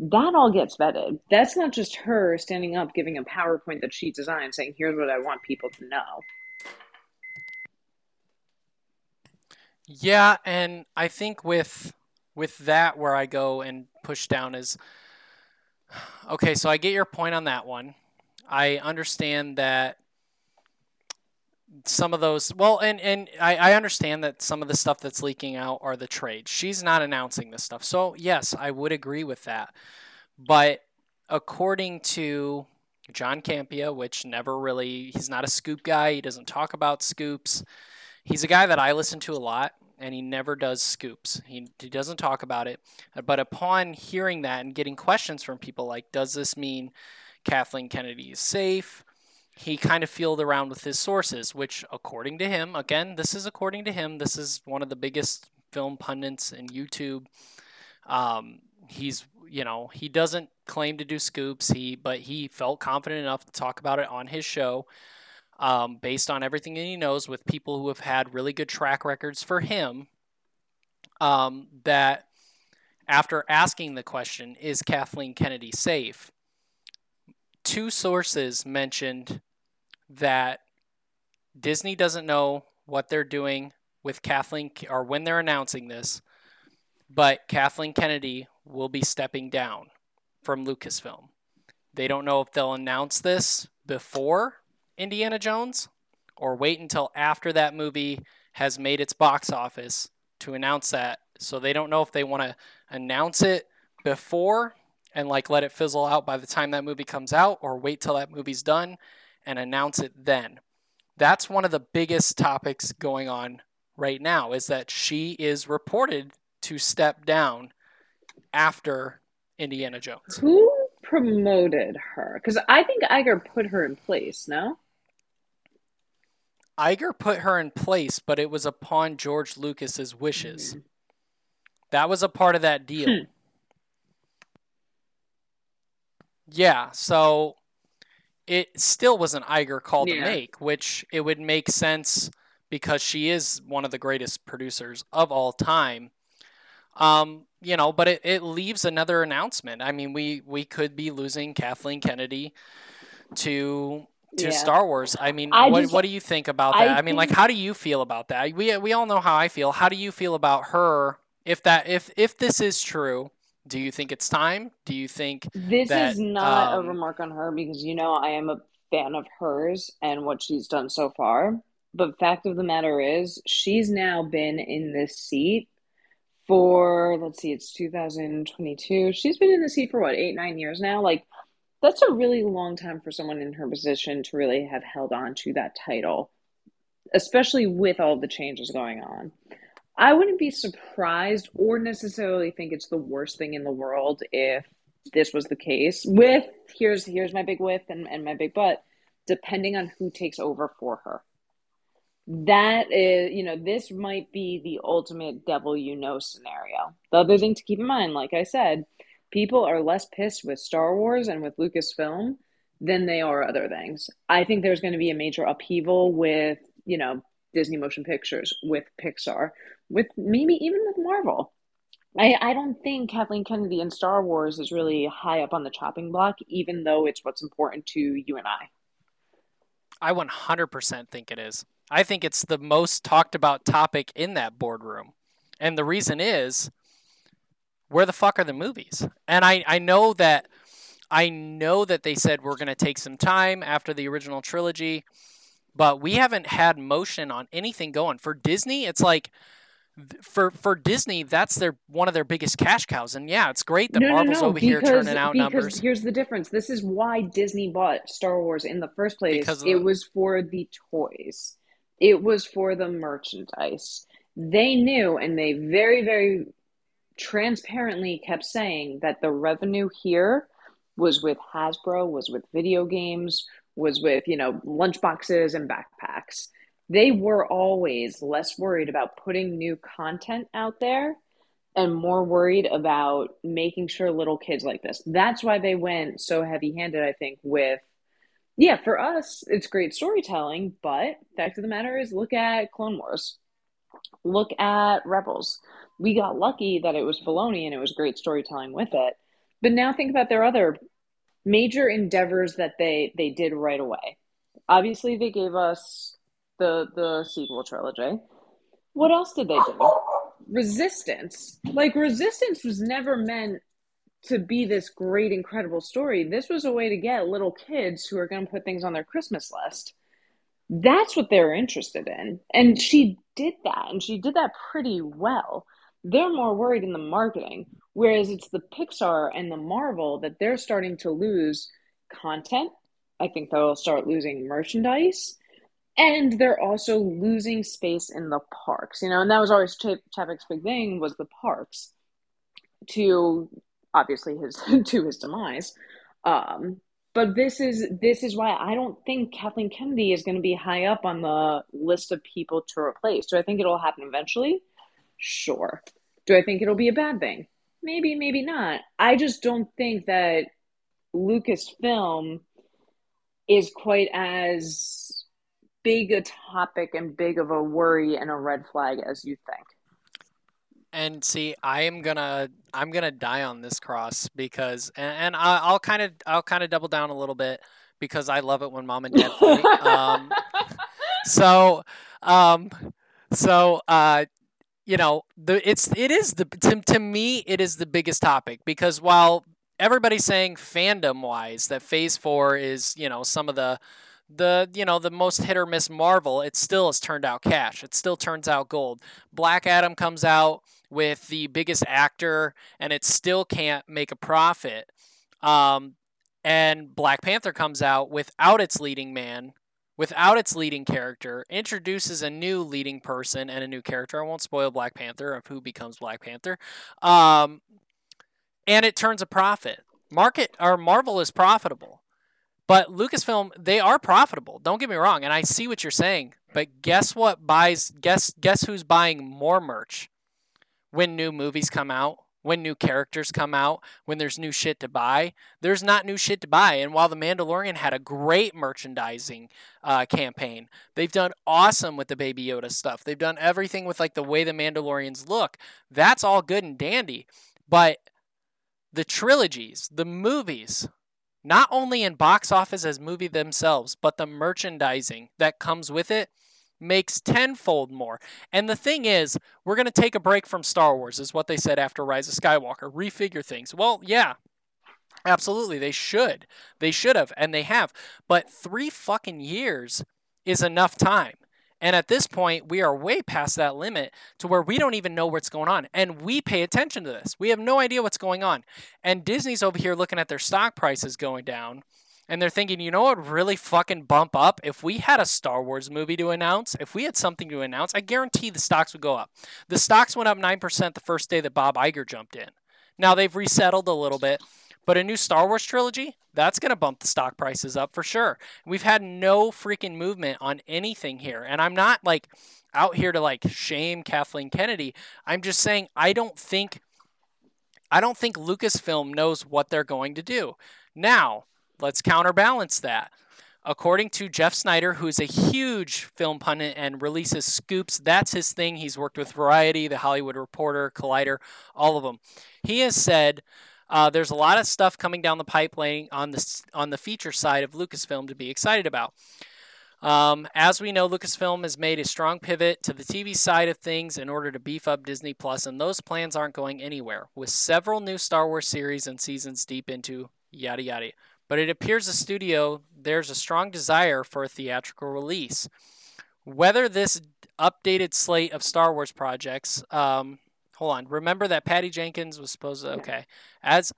That all gets vetted. That's not just her standing up giving a PowerPoint that she designed saying, here's what I want people to know. Yeah, and I think with with that where I go and push down is okay, so I get your point on that one. I understand that some of those well and and I, I understand that some of the stuff that's leaking out are the trades. She's not announcing this stuff. So yes i would agree with that. But according to john Campea which never really he's not a scoop guy. He doesn't talk about scoops. He's a guy that i listen to a lot and he never does scoops. He, he doesn't talk about it. But upon hearing that and getting questions from people like does this mean kathleen kennedy is safe? he kind of feeled around with his sources, which, according to him, again, this is according to him, this is one of the biggest film pundits in YouTube. Um, he's, you know, he doesn't claim to do scoops, he, but he felt confident enough to talk about it on his show, um, based on everything that he knows with people who have had really good track records for him. Um, that after asking the question, is Kathleen Kennedy safe? Two sources mentioned that Disney doesn't know what they're doing with Kathleen or when they're announcing this, but Kathleen Kennedy will be stepping down from Lucasfilm. They don't know if they'll announce this before Indiana Jones or wait until after that movie has made its box office to announce that. So they don't know if they want to announce it before and like let it fizzle out by the time that movie comes out or wait till that movie's done and announce it then. That's one of the biggest topics going on right now is that she is reported to step down after Indiana Jones. Who promoted her? Because I think Iger put her in place, no? Iger put her in place, but it was upon George Lucas's wishes. Mm-hmm. That was a part of that deal. Hmm. Yeah, so it still was an Iger call yeah. to make, which it would make sense because she is one of the greatest producers of all time. Um, you know, but it, it leaves another announcement. I mean, we we could be losing Kathleen Kennedy to to yeah. Star Wars. I mean, I what just, what do you think about that? I, I mean, like, how do you feel about that? We we all know how I feel. How do you feel about her? If that if if this is true, do you think it's time? Do you think this that, is not um, a remark on her because you know I am a fan of hers and what she's done so far. But fact of the matter is, she's now been in this seat for let's see, it's 2022. She's been in the seat for what eight nine years now. Like that's a really long time for someone in her position to really have held on to that title, especially with all the changes going on. I wouldn't be surprised or necessarily think it's the worst thing in the world if this was the case. With here's here's my big whiff and, and my big butt, depending on who takes over for her. That is, you know, this might be the ultimate devil you know scenario. The other thing to keep in mind, like I said, people are less pissed with Star Wars and with Lucasfilm than they are other things. I think there's going to be a major upheaval with, you know, Disney Motion Pictures, with Pixar, with maybe even with Marvel. I, I don't think Kathleen Kennedy in Star Wars is really high up on the chopping block, even though it's what's important to you and I. I 100% think it is. I think it's the most talked about topic in that boardroom. And the reason is where the fuck are the movies? And I, I know that I know that they said we're going to take some time after the original trilogy, but we haven't had motion on anything going. For Disney, it's like for for Disney, that's their one of their biggest cash cows. And yeah, it's great that No, no, Marvel's no, over here because turning out because numbers. here's the difference. This is why Disney bought Star Wars in the first place. Because It the- was for the toys. It was for the merchandise. They knew and they very, very transparently kept saying that the revenue here was with Hasbro, was with video games, was with, you know, lunchboxes and backpacks. They were always less worried about putting new content out there and more worried about making sure little kids like this. That's why they went so heavy handed, I think, with, yeah, for us, it's great storytelling, but fact of the matter is look at Clone Wars, look at Rebels. We got lucky that it was Filoni and it was great storytelling with it. But now think about their other major endeavors that they they did right away. Obviously, they gave us the the sequel trilogy. What else did they do? Resistance. Like Resistance was never meant to be this great, incredible story. This was a way to get little kids who are going to put things on their Christmas list. That's what they're interested in. And she did that, and she did that pretty well. They're more worried in the marketing, whereas it's the Pixar and the Marvel that they're starting to lose content. I think they'll start losing merchandise. And they're also losing space in the parks, you know, and that was always Chap- Chapek's big thing was the parks to obviously his *laughs* to his demise. Um, but this is this is why I don't think Kathleen Kennedy is going to be high up on the list of people to replace. Do I think it'll happen eventually? Sure. Do I think it'll be a bad thing? Maybe, maybe not. I just don't think that Lucasfilm is quite as big a topic and big of a worry and a red flag as you think. And see, I am gonna I'm gonna die on this cross because and, and I, I'll kind of I'll kind of double down a little bit because I love it when mom and dad fight. *laughs* um, so um, so uh, you know the it's it is the to, to me it is the biggest topic because while everybody's saying fandom wise that Phase Four is you know some of the the you know the most hit or miss Marvel, it still has turned out cash. It still turns out gold. Black Adam comes out with the biggest actor, and it still can't make a profit. Um, and Black Panther comes out without its leading man, without its leading character, introduces a new leading person and a new character. I won't spoil Black Panther of who becomes Black Panther. Um, and it turns a profit. Market or Marvel is profitable. But Lucasfilm, they are profitable. Don't get me wrong, and I see what you're saying. But guess what buys guess guess who's buying more merch when new movies come out, when new characters come out, when there's new shit to buy. There's not new shit to buy. And while The Mandalorian had a great merchandising uh, campaign, they've done awesome with the Baby Yoda stuff. They've done everything with like the way the Mandalorians look. That's all good and dandy. But the trilogies, the movies, not only in box office as movie themselves, but the merchandising that comes with it makes tenfold more. And the thing is, we're going to take a break from Star Wars, is what they said after Rise of Skywalker. Refigure things. Well, yeah, absolutely. They should. They should have, and they have. But three fucking years is enough time. And at this point, we are way past that limit to where we don't even know what's going on. And we pay attention to this. We have no idea what's going on. And Disney's over here looking at their stock prices going down. And they're thinking, you know what really fucking bump up? If we had a Star Wars movie to announce, if we had something to announce, I guarantee the stocks would go up. The stocks went up 9% the first day that Bob Iger jumped in. Now they've resettled a little bit, but a new Star Wars trilogy, that's going to bump the stock prices up for sure. We've had no freaking movement on anything here. And I'm not like out here to like shame Kathleen Kennedy. I'm just saying I don't think I don't think Lucasfilm knows what they're going to do. Now, let's counterbalance that. According to Jeff Sneider, who's a huge film pundit and releases scoops, that's his thing. He's worked with Variety, The Hollywood Reporter, Collider, all of them. He has said uh, there's a lot of stuff coming down the pipeline on the on the feature side of Lucasfilm to be excited about. Um, as we know, Lucasfilm has made a strong pivot to the TV side of things in order to beef up Disney Plus, and those plans aren't going anywhere, with several new Star Wars series and seasons deep into yada yada. But it appears the studio there's a strong desire for a theatrical release. Whether this updated slate of Star Wars projects, um, hold on, remember that Patty Jenkins was supposed to okay, as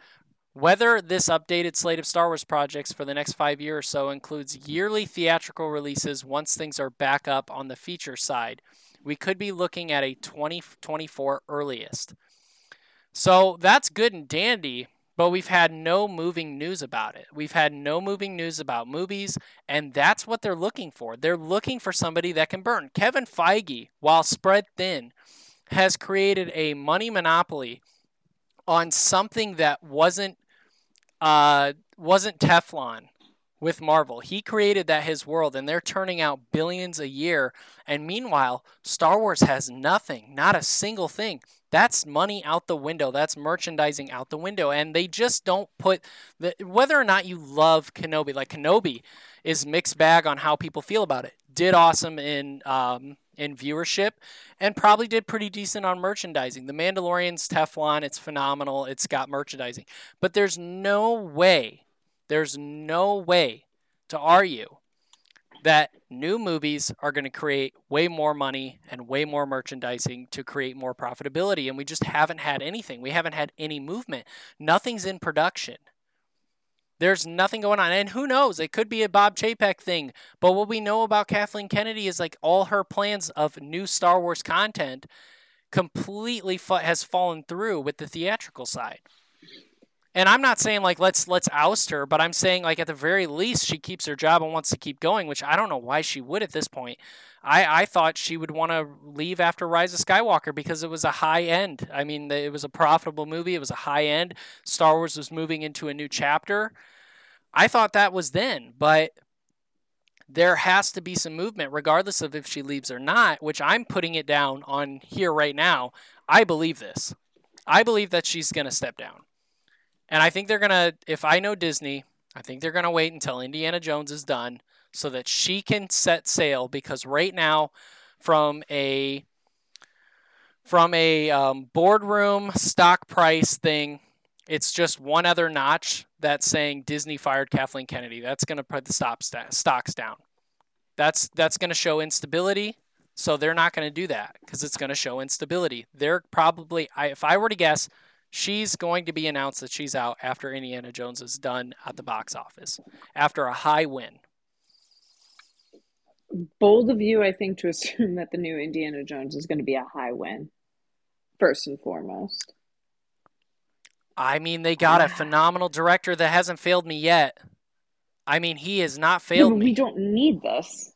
whether this updated slate of Star Wars projects for the next five years or so includes yearly theatrical releases once things are back up on the feature side, we could be looking at a 2024 earliest. So that's good and dandy, but we've had no moving news about it. We've had no moving news about movies, and that's what they're looking for. They're looking for somebody that can burn. Kevin Feige, while spread thin, has created a money monopoly on something that wasn't uh, wasn't Teflon with Marvel. He created that his world, and they're turning out billions a year. And meanwhile, Star Wars has nothing, not a single thing. That's money out the window. That's merchandising out the window. And they just don't put the, whether or not you love Kenobi, like Kenobi is mixed bag on how people feel about it. Did awesome in um, in viewership and probably did pretty decent on merchandising. The Mandalorian's Teflon, it's phenomenal. It's got merchandising. But there's no way, there's no way to argue that new movies are going to create way more money and way more merchandising to create more profitability. And we just haven't had anything. We haven't had any movement. Nothing's in production. There's nothing going on. And who knows? It could be a Bob Chapek thing. But what we know about Kathleen Kennedy is like all her plans of new Star Wars content completely fa- has fallen through with the theatrical side. And I'm not saying like let's let's oust her, but I'm saying like at the very least she keeps her job and wants to keep going, which I don't know why she would at this point. I, I thought she would want to leave after Rise of Skywalker because it was a high end. I mean, it was a profitable movie. It was a high end. Star Wars was moving into a new chapter. I thought that was then, but there has to be some movement, regardless of if she leaves or not, which I'm putting it down on here right now. I believe this. I believe that she's going to step down. And I think they're going to, if I know Disney, I think they're going to wait until Indiana Jones is done so that she can set sail because right now, from a from a um, boardroom stock price thing, it's just one other notch that's saying Disney fired Kathleen Kennedy. That's going to put the stop st- stocks down. That's that's going to show instability. So they're not going to do that because it's going to show instability. They're probably, I, if I were to guess, she's going to be announced that she's out after Indiana Jones is done at the box office after a high win. Bold of you, I think, to assume *laughs* that the new Indiana Jones is going to be a high win, first and foremost. I mean, they got a phenomenal director that hasn't failed me yet. I mean, he has not failed yeah, me. We don't need this.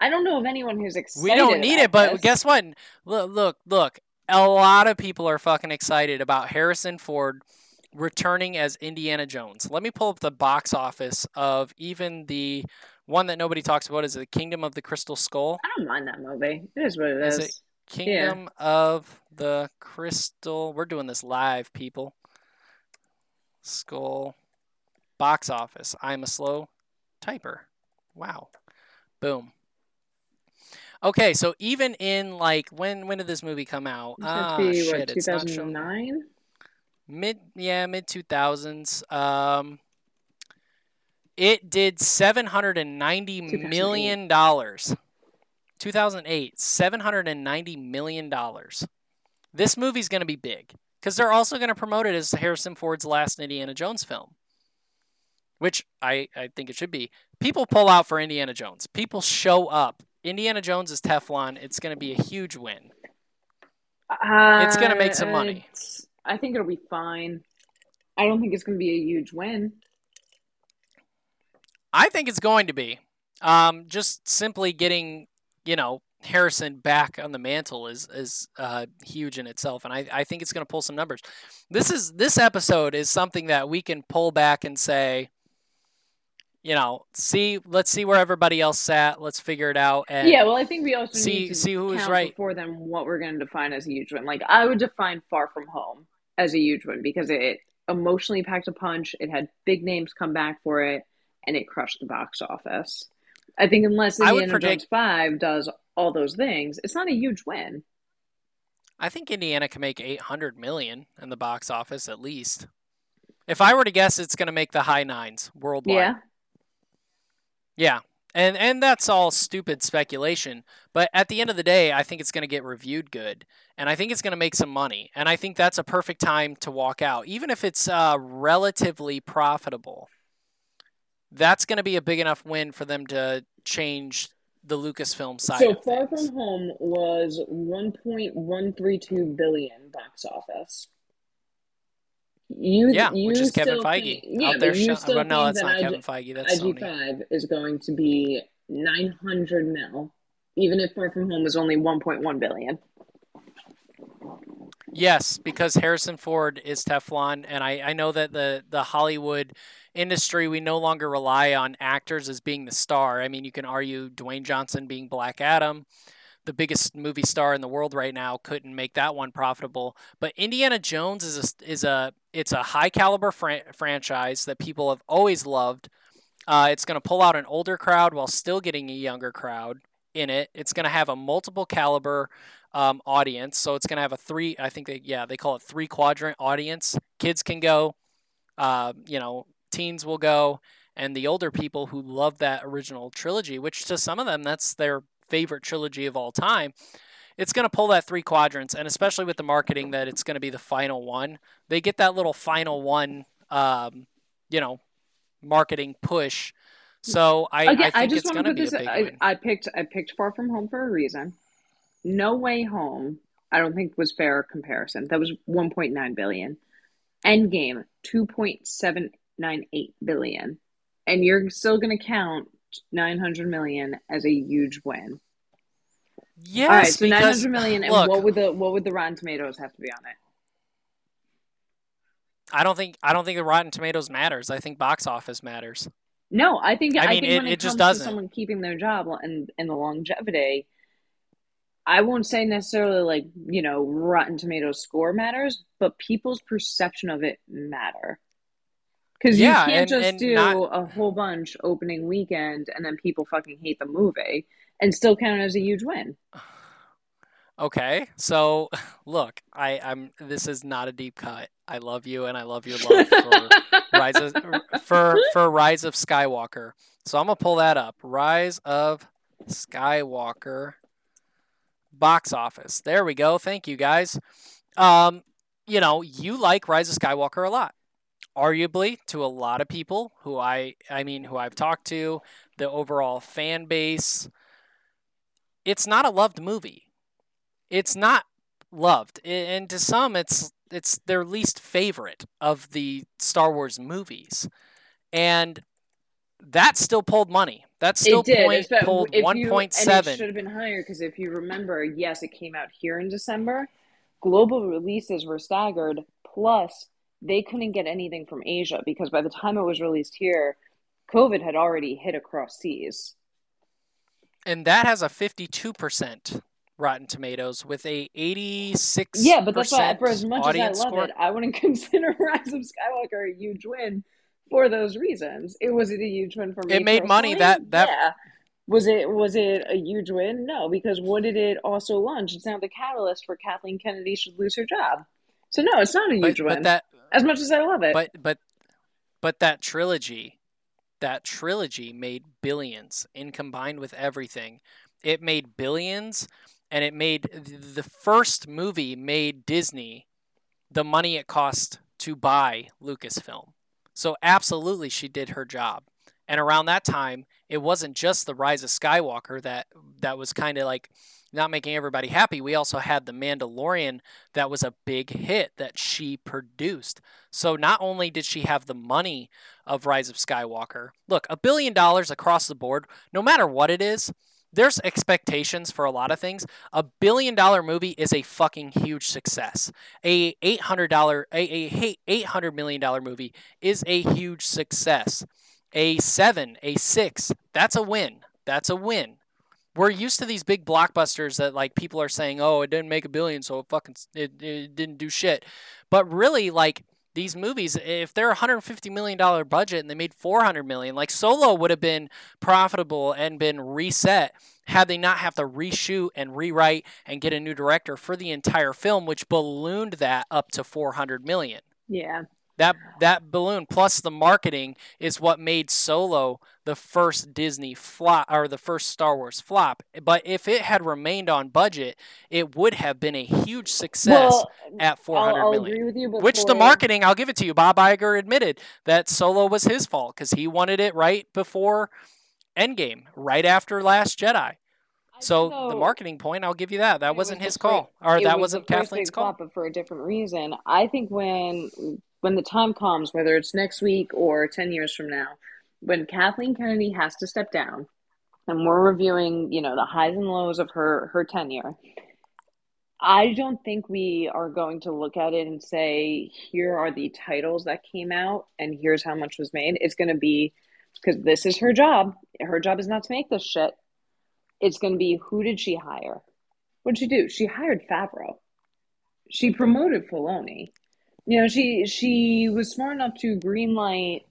I don't know of anyone who's excited. We don't need it, but this. guess what? Look, look, look. A lot of people are fucking excited about Harrison Ford returning as Indiana Jones. Let me pull up the box office of even the one that nobody talks about is the Kingdom of the Crystal Skull. I don't mind that movie. It is what it is. Is it Kingdom yeah. of the Crystal? We're doing this live, people. Skull box office. I'm a slow typer. Wow. Boom. Okay, so even in like when when did this movie come out? Ah, be, shit, what, 2009? Mid yeah, mid 2000s. Um it did 790 million dollars. 2008, 790 million dollars. This movie's going to be big because they're also going to promote it as Harrison Ford's last Indiana Jones film, which I, I think it should be. People pull out for Indiana Jones. People show up. Indiana Jones is Teflon. It's going to be a huge win. Uh, it's going to make some money. I think it'll be fine. I don't think it's going to be a huge win. I think it's going to be. Um, just simply getting, you know, Harrison back on the mantle is is uh, huge in itself, and I, I think it's going to pull some numbers. This is this episode is something that we can pull back and say, you know, see, let's see where everybody else sat. Let's figure it out. And yeah, well, I think we also see need to see who was right for them. What we're going to define as a huge win. Like I would define Far From Home as a huge win because it emotionally packed a punch. It had big names come back for it, and it crushed the box office. I think unless Indiana predict- Jones 5 does all those things, it's not a huge win. I think Indiana can make 800 million in the box office at least. If I were to guess, it's going to make the high nines worldwide. Yeah. Yeah. And and that's all stupid speculation, but at the end of the day, I think it's going to get reviewed good, and I think it's going to make some money, and I think that's a perfect time to walk out, even if it's uh, relatively profitable. That's going to be a big enough win for them to change the Lucasfilm side. So Far. From Home was 1.132 billion box office. You, Yeah, you which is Kevin Feige think- yeah, out there. but you Show- well, no, that's that not IG Kevin Feige. That's Sony. IG5 is going to be 900 mil, even if Far From Home was only 1.1 billion. Yes, because Harrison Ford is Teflon, and I, I know that the, the Hollywood industry, we no longer rely on actors as being the star. I mean, you can argue Dwayne Johnson being Black Adam, the biggest movie star in the world right now, couldn't make that one profitable. But Indiana Jones is a, is a it's a high caliber fran- franchise that people have always loved. Uh, it's going to pull out an older crowd while still getting a younger crowd in it. It's going to have a multiple caliber um, audience. So it's going to have a three, I think they, yeah, they call it three quadrant audience. Kids can go, uh, you know, teens will go, and the older people who love that original trilogy, which to some of them, that's their favorite trilogy of all time. It's going to pull that three quadrants, and especially with the marketing that it's going to be the final one, they get that little final one, um, you know, marketing push. So I, Again, I I, just it's want going to put be a this. I. I picked I picked Far From Home for a reason. No Way Home, I don't think was fair comparison. That was 1.9 billion. Endgame, 2.798 billion, and you're still going to count 900 million as a huge win. Yes, All right, so because 900 million, and look, what would the what would the Rotten Tomatoes have to be on it? I don't think I don't think the Rotten Tomatoes matters. I think box office matters. No, I think I I, mean, think it- when it, it just doesn't. to someone keeping their job and and the longevity, I won't say necessarily like you know Rotten Tomatoes score matters, but people's perception of it matter. Because Yeah, you can't and- just and do not- a whole bunch opening weekend and then people fucking hate the movie and still count it as a huge win. Okay, so *laughs* look, I, I'm. This is not a deep cut. I love you, and I love your love for *laughs* Rise of, for for Rise of Skywalker. So I'm gonna pull that up. Rise of Skywalker box office. There we go. Thank you guys. Um, you know, you like Rise of Skywalker a lot. Arguably, to a lot of people who I I mean who I've talked to, the overall fan base, it's not a loved movie. It's not loved, and to some, it's it's their least favorite of the Star Wars movies, and that still pulled money. That still point, pulled one point it should have been higher because if you remember, yes, it came out here in December. Global releases were staggered. Plus, they couldn't get anything from Asia because by the time it was released here, COVID had already hit across seas. and that has a fifty-two percent Rotten Tomatoes with a eighty-six. Yeah, but that's why, for as much as I love score. it, I wouldn't *laughs* consider Rise of Skywalker a huge win for those reasons. It was it a huge win for me. It made money. That- that- yeah. Was it was it a huge win? No, because what did it also launch? It's now the catalyst for Kathleen Kennedy should lose her job. So no, it's not a but, huge win. but that as much as I love it. but but but that trilogy that trilogy made billions in combined with everything it made billions and it made the first movie made disney the money it cost to buy lucasfilm so absolutely she did her job. And around that time it wasn't just the rise of skywalker that that was kind of like not making everybody happy. We also had the mandalorian that was a big hit that she produced. So not only did she have the money of Rise of Skywalker, look, a billion dollars across the board, no matter what it is, there's expectations for a lot of things. A billion dollar movie is a fucking huge success. A eight hundred dollar a, a eight hundred million dollar movie is a huge success. A seven, a six, that's a win. That's a win. We're used to these big blockbusters that like people are saying, "Oh, it didn't make a billion, so it fucking it, it didn't do shit." But really, like these movies if they're a 150 million dollar budget and they made 400 million like solo would have been profitable and been reset had they not have to reshoot and rewrite and get a new director for the entire film which ballooned that up to 400 million Yeah. That that balloon plus the marketing is what made solo the first disney flop or the first star wars flop but if it had remained on budget it would have been a huge success Well, at four I'll million. agree with you, but Which the marketing, I'll give it to you. Bob Iger admitted that Solo was his fault because he wanted it right before Endgame, right after Last Jedi. I So the marketing point, I'll give you that. That was wasn't his call, or that was wasn't Kathleen's call. but for a different reason. I think when when the time comes, whether it's next week or ten years from now, when Kathleen Kennedy has to step down, and we're reviewing, you know, the highs and lows of her her tenure. I don't think we are going to look at it and say, here are the titles that came out and here's how much was made. It's going to be because this is her job. Her job is not to make this shit. It's going to be who did she hire? What did she do? She hired Favreau. She promoted Filoni. You know, she she was smart enough to greenlight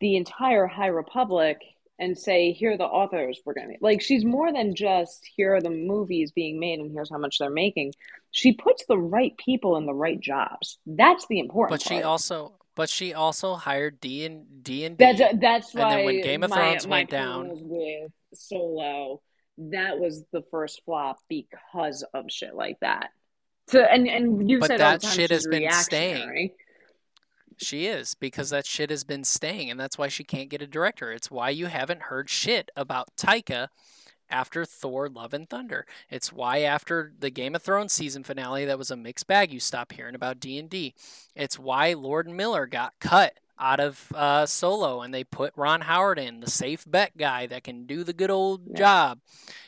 the entire High Republic and say, here are the authors we're gonna make. Like she's more than just here are the movies being made and here's how much they're making. She puts the right people in the right jobs. That's the important But she part. also, but she also hired D and D and That's D. that's And why then when Game of my, Thrones my went down- was with Solo. That was the first flop because of shit like that. So and and you But said that shit has been staying. She is because that shit has been staying, and that's why she can't get a director. It's why you haven't heard shit about Taika after Thor: Love and Thunder. It's why after the Game of Thrones season finale, that was a mixed bag. You stop hearing about D and D. It's why Lord Miller got cut out of uh, Solo, and they put Ron Howard in, the safe bet guy that can do the good old Yeah. job.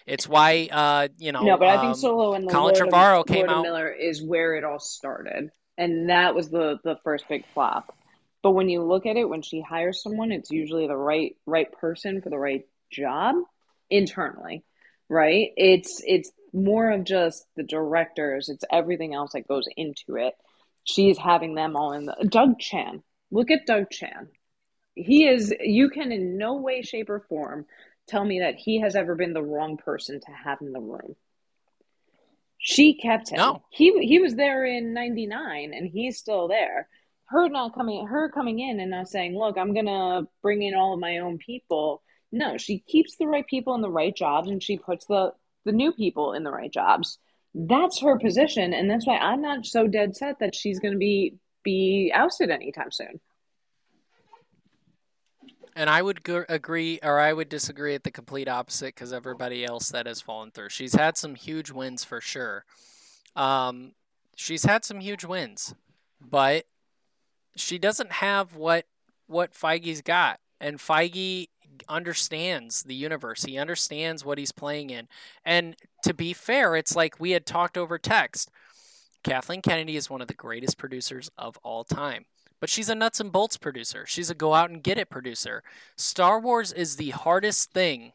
It's why uh, you know. No, but I um, think Solo and the Colin Lord, Trevorrow of, came Lord out- Miller is where it all started, and that was the the first big flop. But when you look at it, when she hires someone, it's usually the right right person for the right job internally, right? It's it's more of just the directors. It's everything else that goes into it. She's having them all in the Doug Chiang. Look at Doug Chiang. He is. You can in no way, shape, or form tell me that he has ever been the wrong person to have in the room. She kept him. No. He he was there in 99 and he's still there. Her not coming her coming in and not saying, "Look, I'm going to bring in all of my own people." No, she keeps the right people in the right jobs and she puts the the new people in the right jobs. That's her position and that's why I'm not so dead set that she's going to be be ousted anytime soon. And I would agree, or I would disagree at the complete opposite because everybody else that has fallen through. She's had some huge wins for sure. Um, she's had some huge wins, but she doesn't have what what Feige's got, and Feige understands the universe. He understands what he's playing in. And to be fair, it's like we had talked over text. Kathleen Kennedy is one of the greatest producers of all time but she's a nuts and bolts producer. She's a go out and get it producer. Star Wars is the hardest thing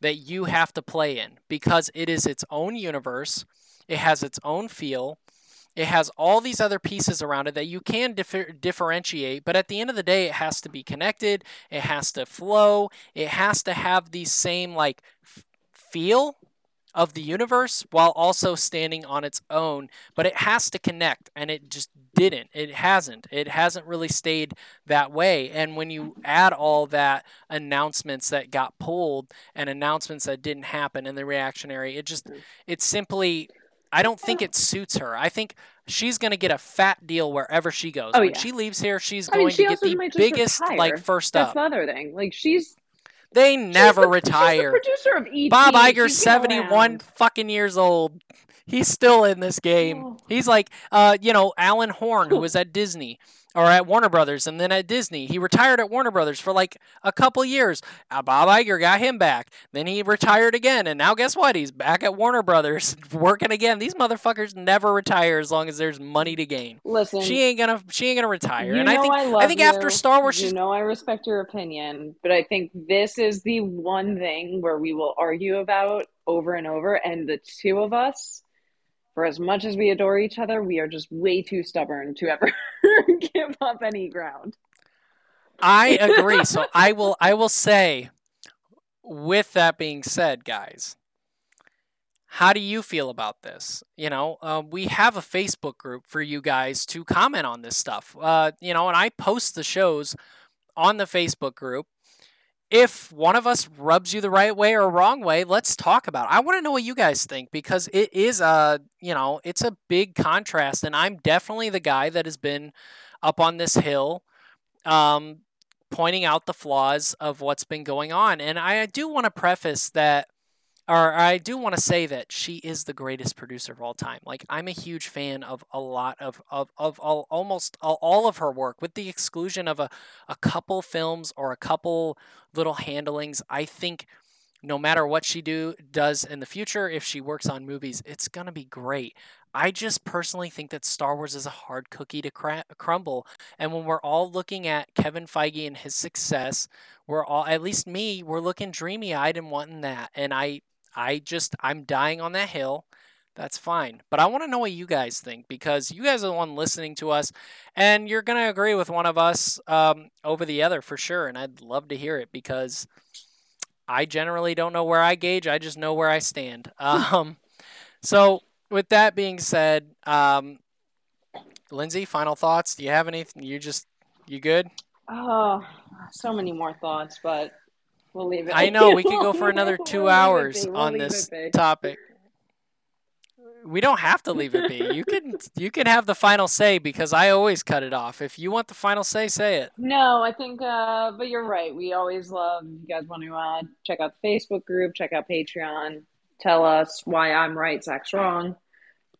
that you have to play in because it is its own universe. It has its own feel. It has all these other pieces around it that you can differ- differentiate, but at the end of the day, it has to be connected. It has to flow. It has to have the same like f- feel of the universe while also standing on its own, but it has to connect, and it just didn't. It hasn't. It hasn't really stayed that way. And when you add all that announcements that got pulled and announcements that didn't happen and the reactionary, it just, it's simply, I don't think it suits her. I think she's going to get a fat deal wherever she goes. Oh, when yeah. she leaves here, she's I mean, going she to get the biggest, retire. like, first That's up. the other thing. Like she's They she's never the- retire. She's the producer of E.T. Bob She's Iger's 71 fucking years old. He's still in this game. Oh. He's like, uh, you know, Alan Horn, who *laughs* was at Disney or at Warner Brothers and then at Disney. He retired at Warner Brothers for like a couple years. Uh, Bob Iger got him back. Then he retired again. And now guess what? He's back at Warner Brothers *laughs* working again. These motherfuckers never retire as long as there's money to gain. Listen, She ain't gonna she ain't gonna retire. and I think I, love I think after you. Star Wars you know I respect your opinion, but I think this is the one thing where we will argue about over and over, and the two of us for as much as we adore each other, we are just way too stubborn to ever *laughs* give up any ground. I *laughs* agree. so I will I will say with that being said, guys, how do you feel about this? You know, uh, we have a Facebook group for you guys to comment on this stuff. Uh, you know, and I post the shows on the Facebook group. If one of us rubs you the right way or wrong way, let's talk about it. I want to know what you guys think because it is a, you know, it's a big contrast. And I'm definitely the guy that has been up on this hill um, pointing out the flaws of what's been going on. And I do want to preface that or I do want to say that she is the greatest producer of all time. Like I'm a huge fan of a lot of of of all, almost all, all of her work, with the exclusion of a a couple films or a couple little handlings. I think no matter what she do does in the future, if she works on movies, it's gonna be great. I just personally think that Star Wars is a hard cookie to cra- crumble. And when we're all looking at Kevin Feige and his success, we're all, at least me, we're looking dreamy eyed and wanting that. And I I just I'm dying on that hill. That's fine. But I want to know what you guys think because you guys are the one listening to us and you're going to agree with one of us um, over the other for sure. And I'd love to hear it because I generally don't know where I gauge. I just know where I stand. *laughs* Um, so, with that being said, um, Lindsay, final thoughts? Do you have anything? You just, you good? Oh, so many more thoughts, but We'll leave it. I know we could go for *laughs* another 2 hours we'll on this topic. We don't have to leave it be. *laughs* You can you can have the final say because I always cut it off. If you want the final say, say it. No, I think, uh, but you're right. We always love. You guys want to uh, check out the Facebook group, check out Patreon. Tell us why I'm right, Zach's wrong.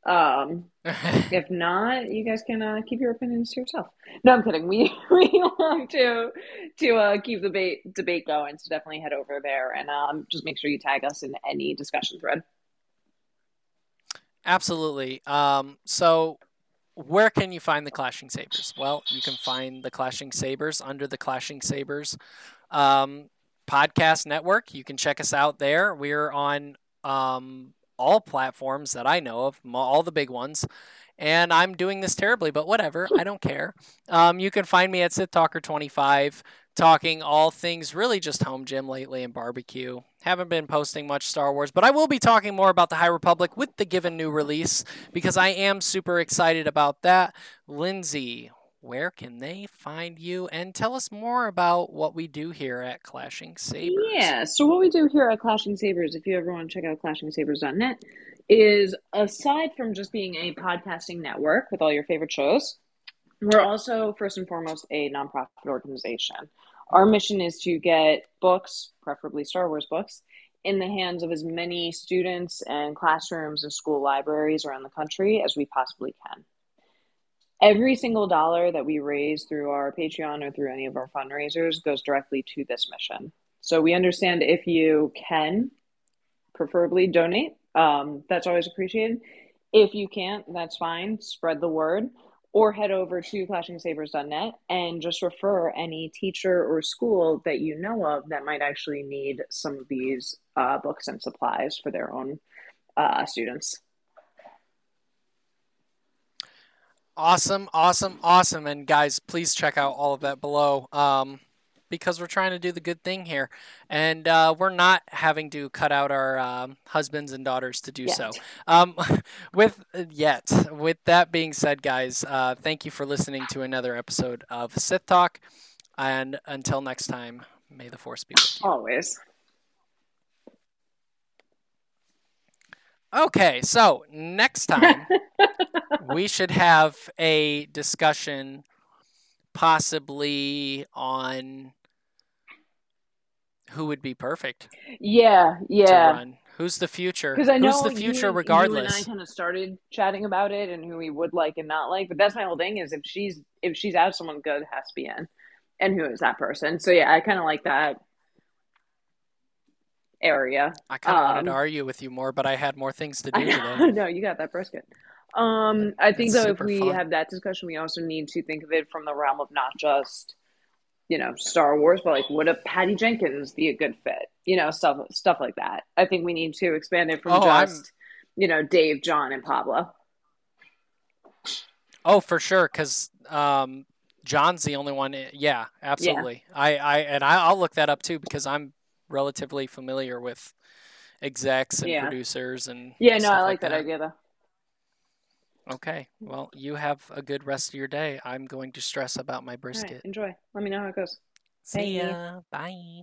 Um, *laughs* if not, you guys can uh, keep your opinions to yourself. No, I'm kidding. We *laughs* we love to to uh, keep the debate debate going. So definitely head over there and um, just make sure you tag us in any discussion thread. Absolutely. Um, so where can you find the Clashing Sabers? Well, you can find the Clashing Sabers under the Clashing Sabers um, podcast network. You can check us out there. We're on um, all platforms that I know of, all the big ones. And I'm doing this terribly, but whatever. I don't care. Um, you can find me at Sith Talker 25, talking all things really just home gym lately and barbecue. Haven't been posting much Star Wars, but I will be talking more about the High Republic with the given new release because I am super excited about that. Lindsay, where can they find you and tell us more about what we do here at Clashing Sabers? Yeah, so what we do here at Clashing Sabers, if you ever want to check out clashingsabers.net, is aside from just being a podcasting network with all your favorite shows, we're also first and foremost a nonprofit organization. Our mission is to get books, preferably Star Wars books, in the hands of as many students and classrooms and school libraries around the country as we possibly can every single dollar that we raise through our Patreon or through any of our fundraisers goes directly to this mission. So we understand if you can, preferably donate, um, that's always appreciated. If you can't, that's fine. Spread the word or head over to clashingsabers.net and just refer any teacher or school that you know of that might actually need some of these uh, books and supplies for their own uh, students. Awesome, awesome, awesome. And guys, please check out all of that below um, because we're trying to do the good thing here. And uh, we're not having to cut out our um, husbands and daughters to do yet. so. Um, *laughs* with yet, with that being said, guys, uh, thank you for listening to another episode of Sith Talk. And until next time, may the force be with you. Always. Okay, so next time *laughs* we should have a discussion possibly on who would be perfect. Yeah, yeah. Who's the future? Because I know who's the future you, regardless. You and I kind of started chatting about it and who we would like and not like. But that's my whole thing is if she's if she's out, someone good has to be in, and who is that person? So yeah, I kind of like that area. I kind of um, wanted to um, argue with you more, but I had more things to *laughs* do today. no, you got that brisket. Um, I think though, if we fun. have that discussion, we also need to think of it from the realm of not just, you know, Star Wars, but like, would a Patty Jenkins be a good fit? You know, stuff stuff like that. I think we need to expand it from oh, just, you know, Dave, John, and Pablo. Oh, for sure, because um, John's the only one. Yeah, absolutely. Yeah. I, I and I, will look that up too because I'm relatively familiar with execs and yeah. producers and yeah. No, I like, like that. that idea though. Okay, well, you have a good rest of your day. I'm going to stress about my brisket. Right, enjoy. Let me know how it goes. See ya. Bye.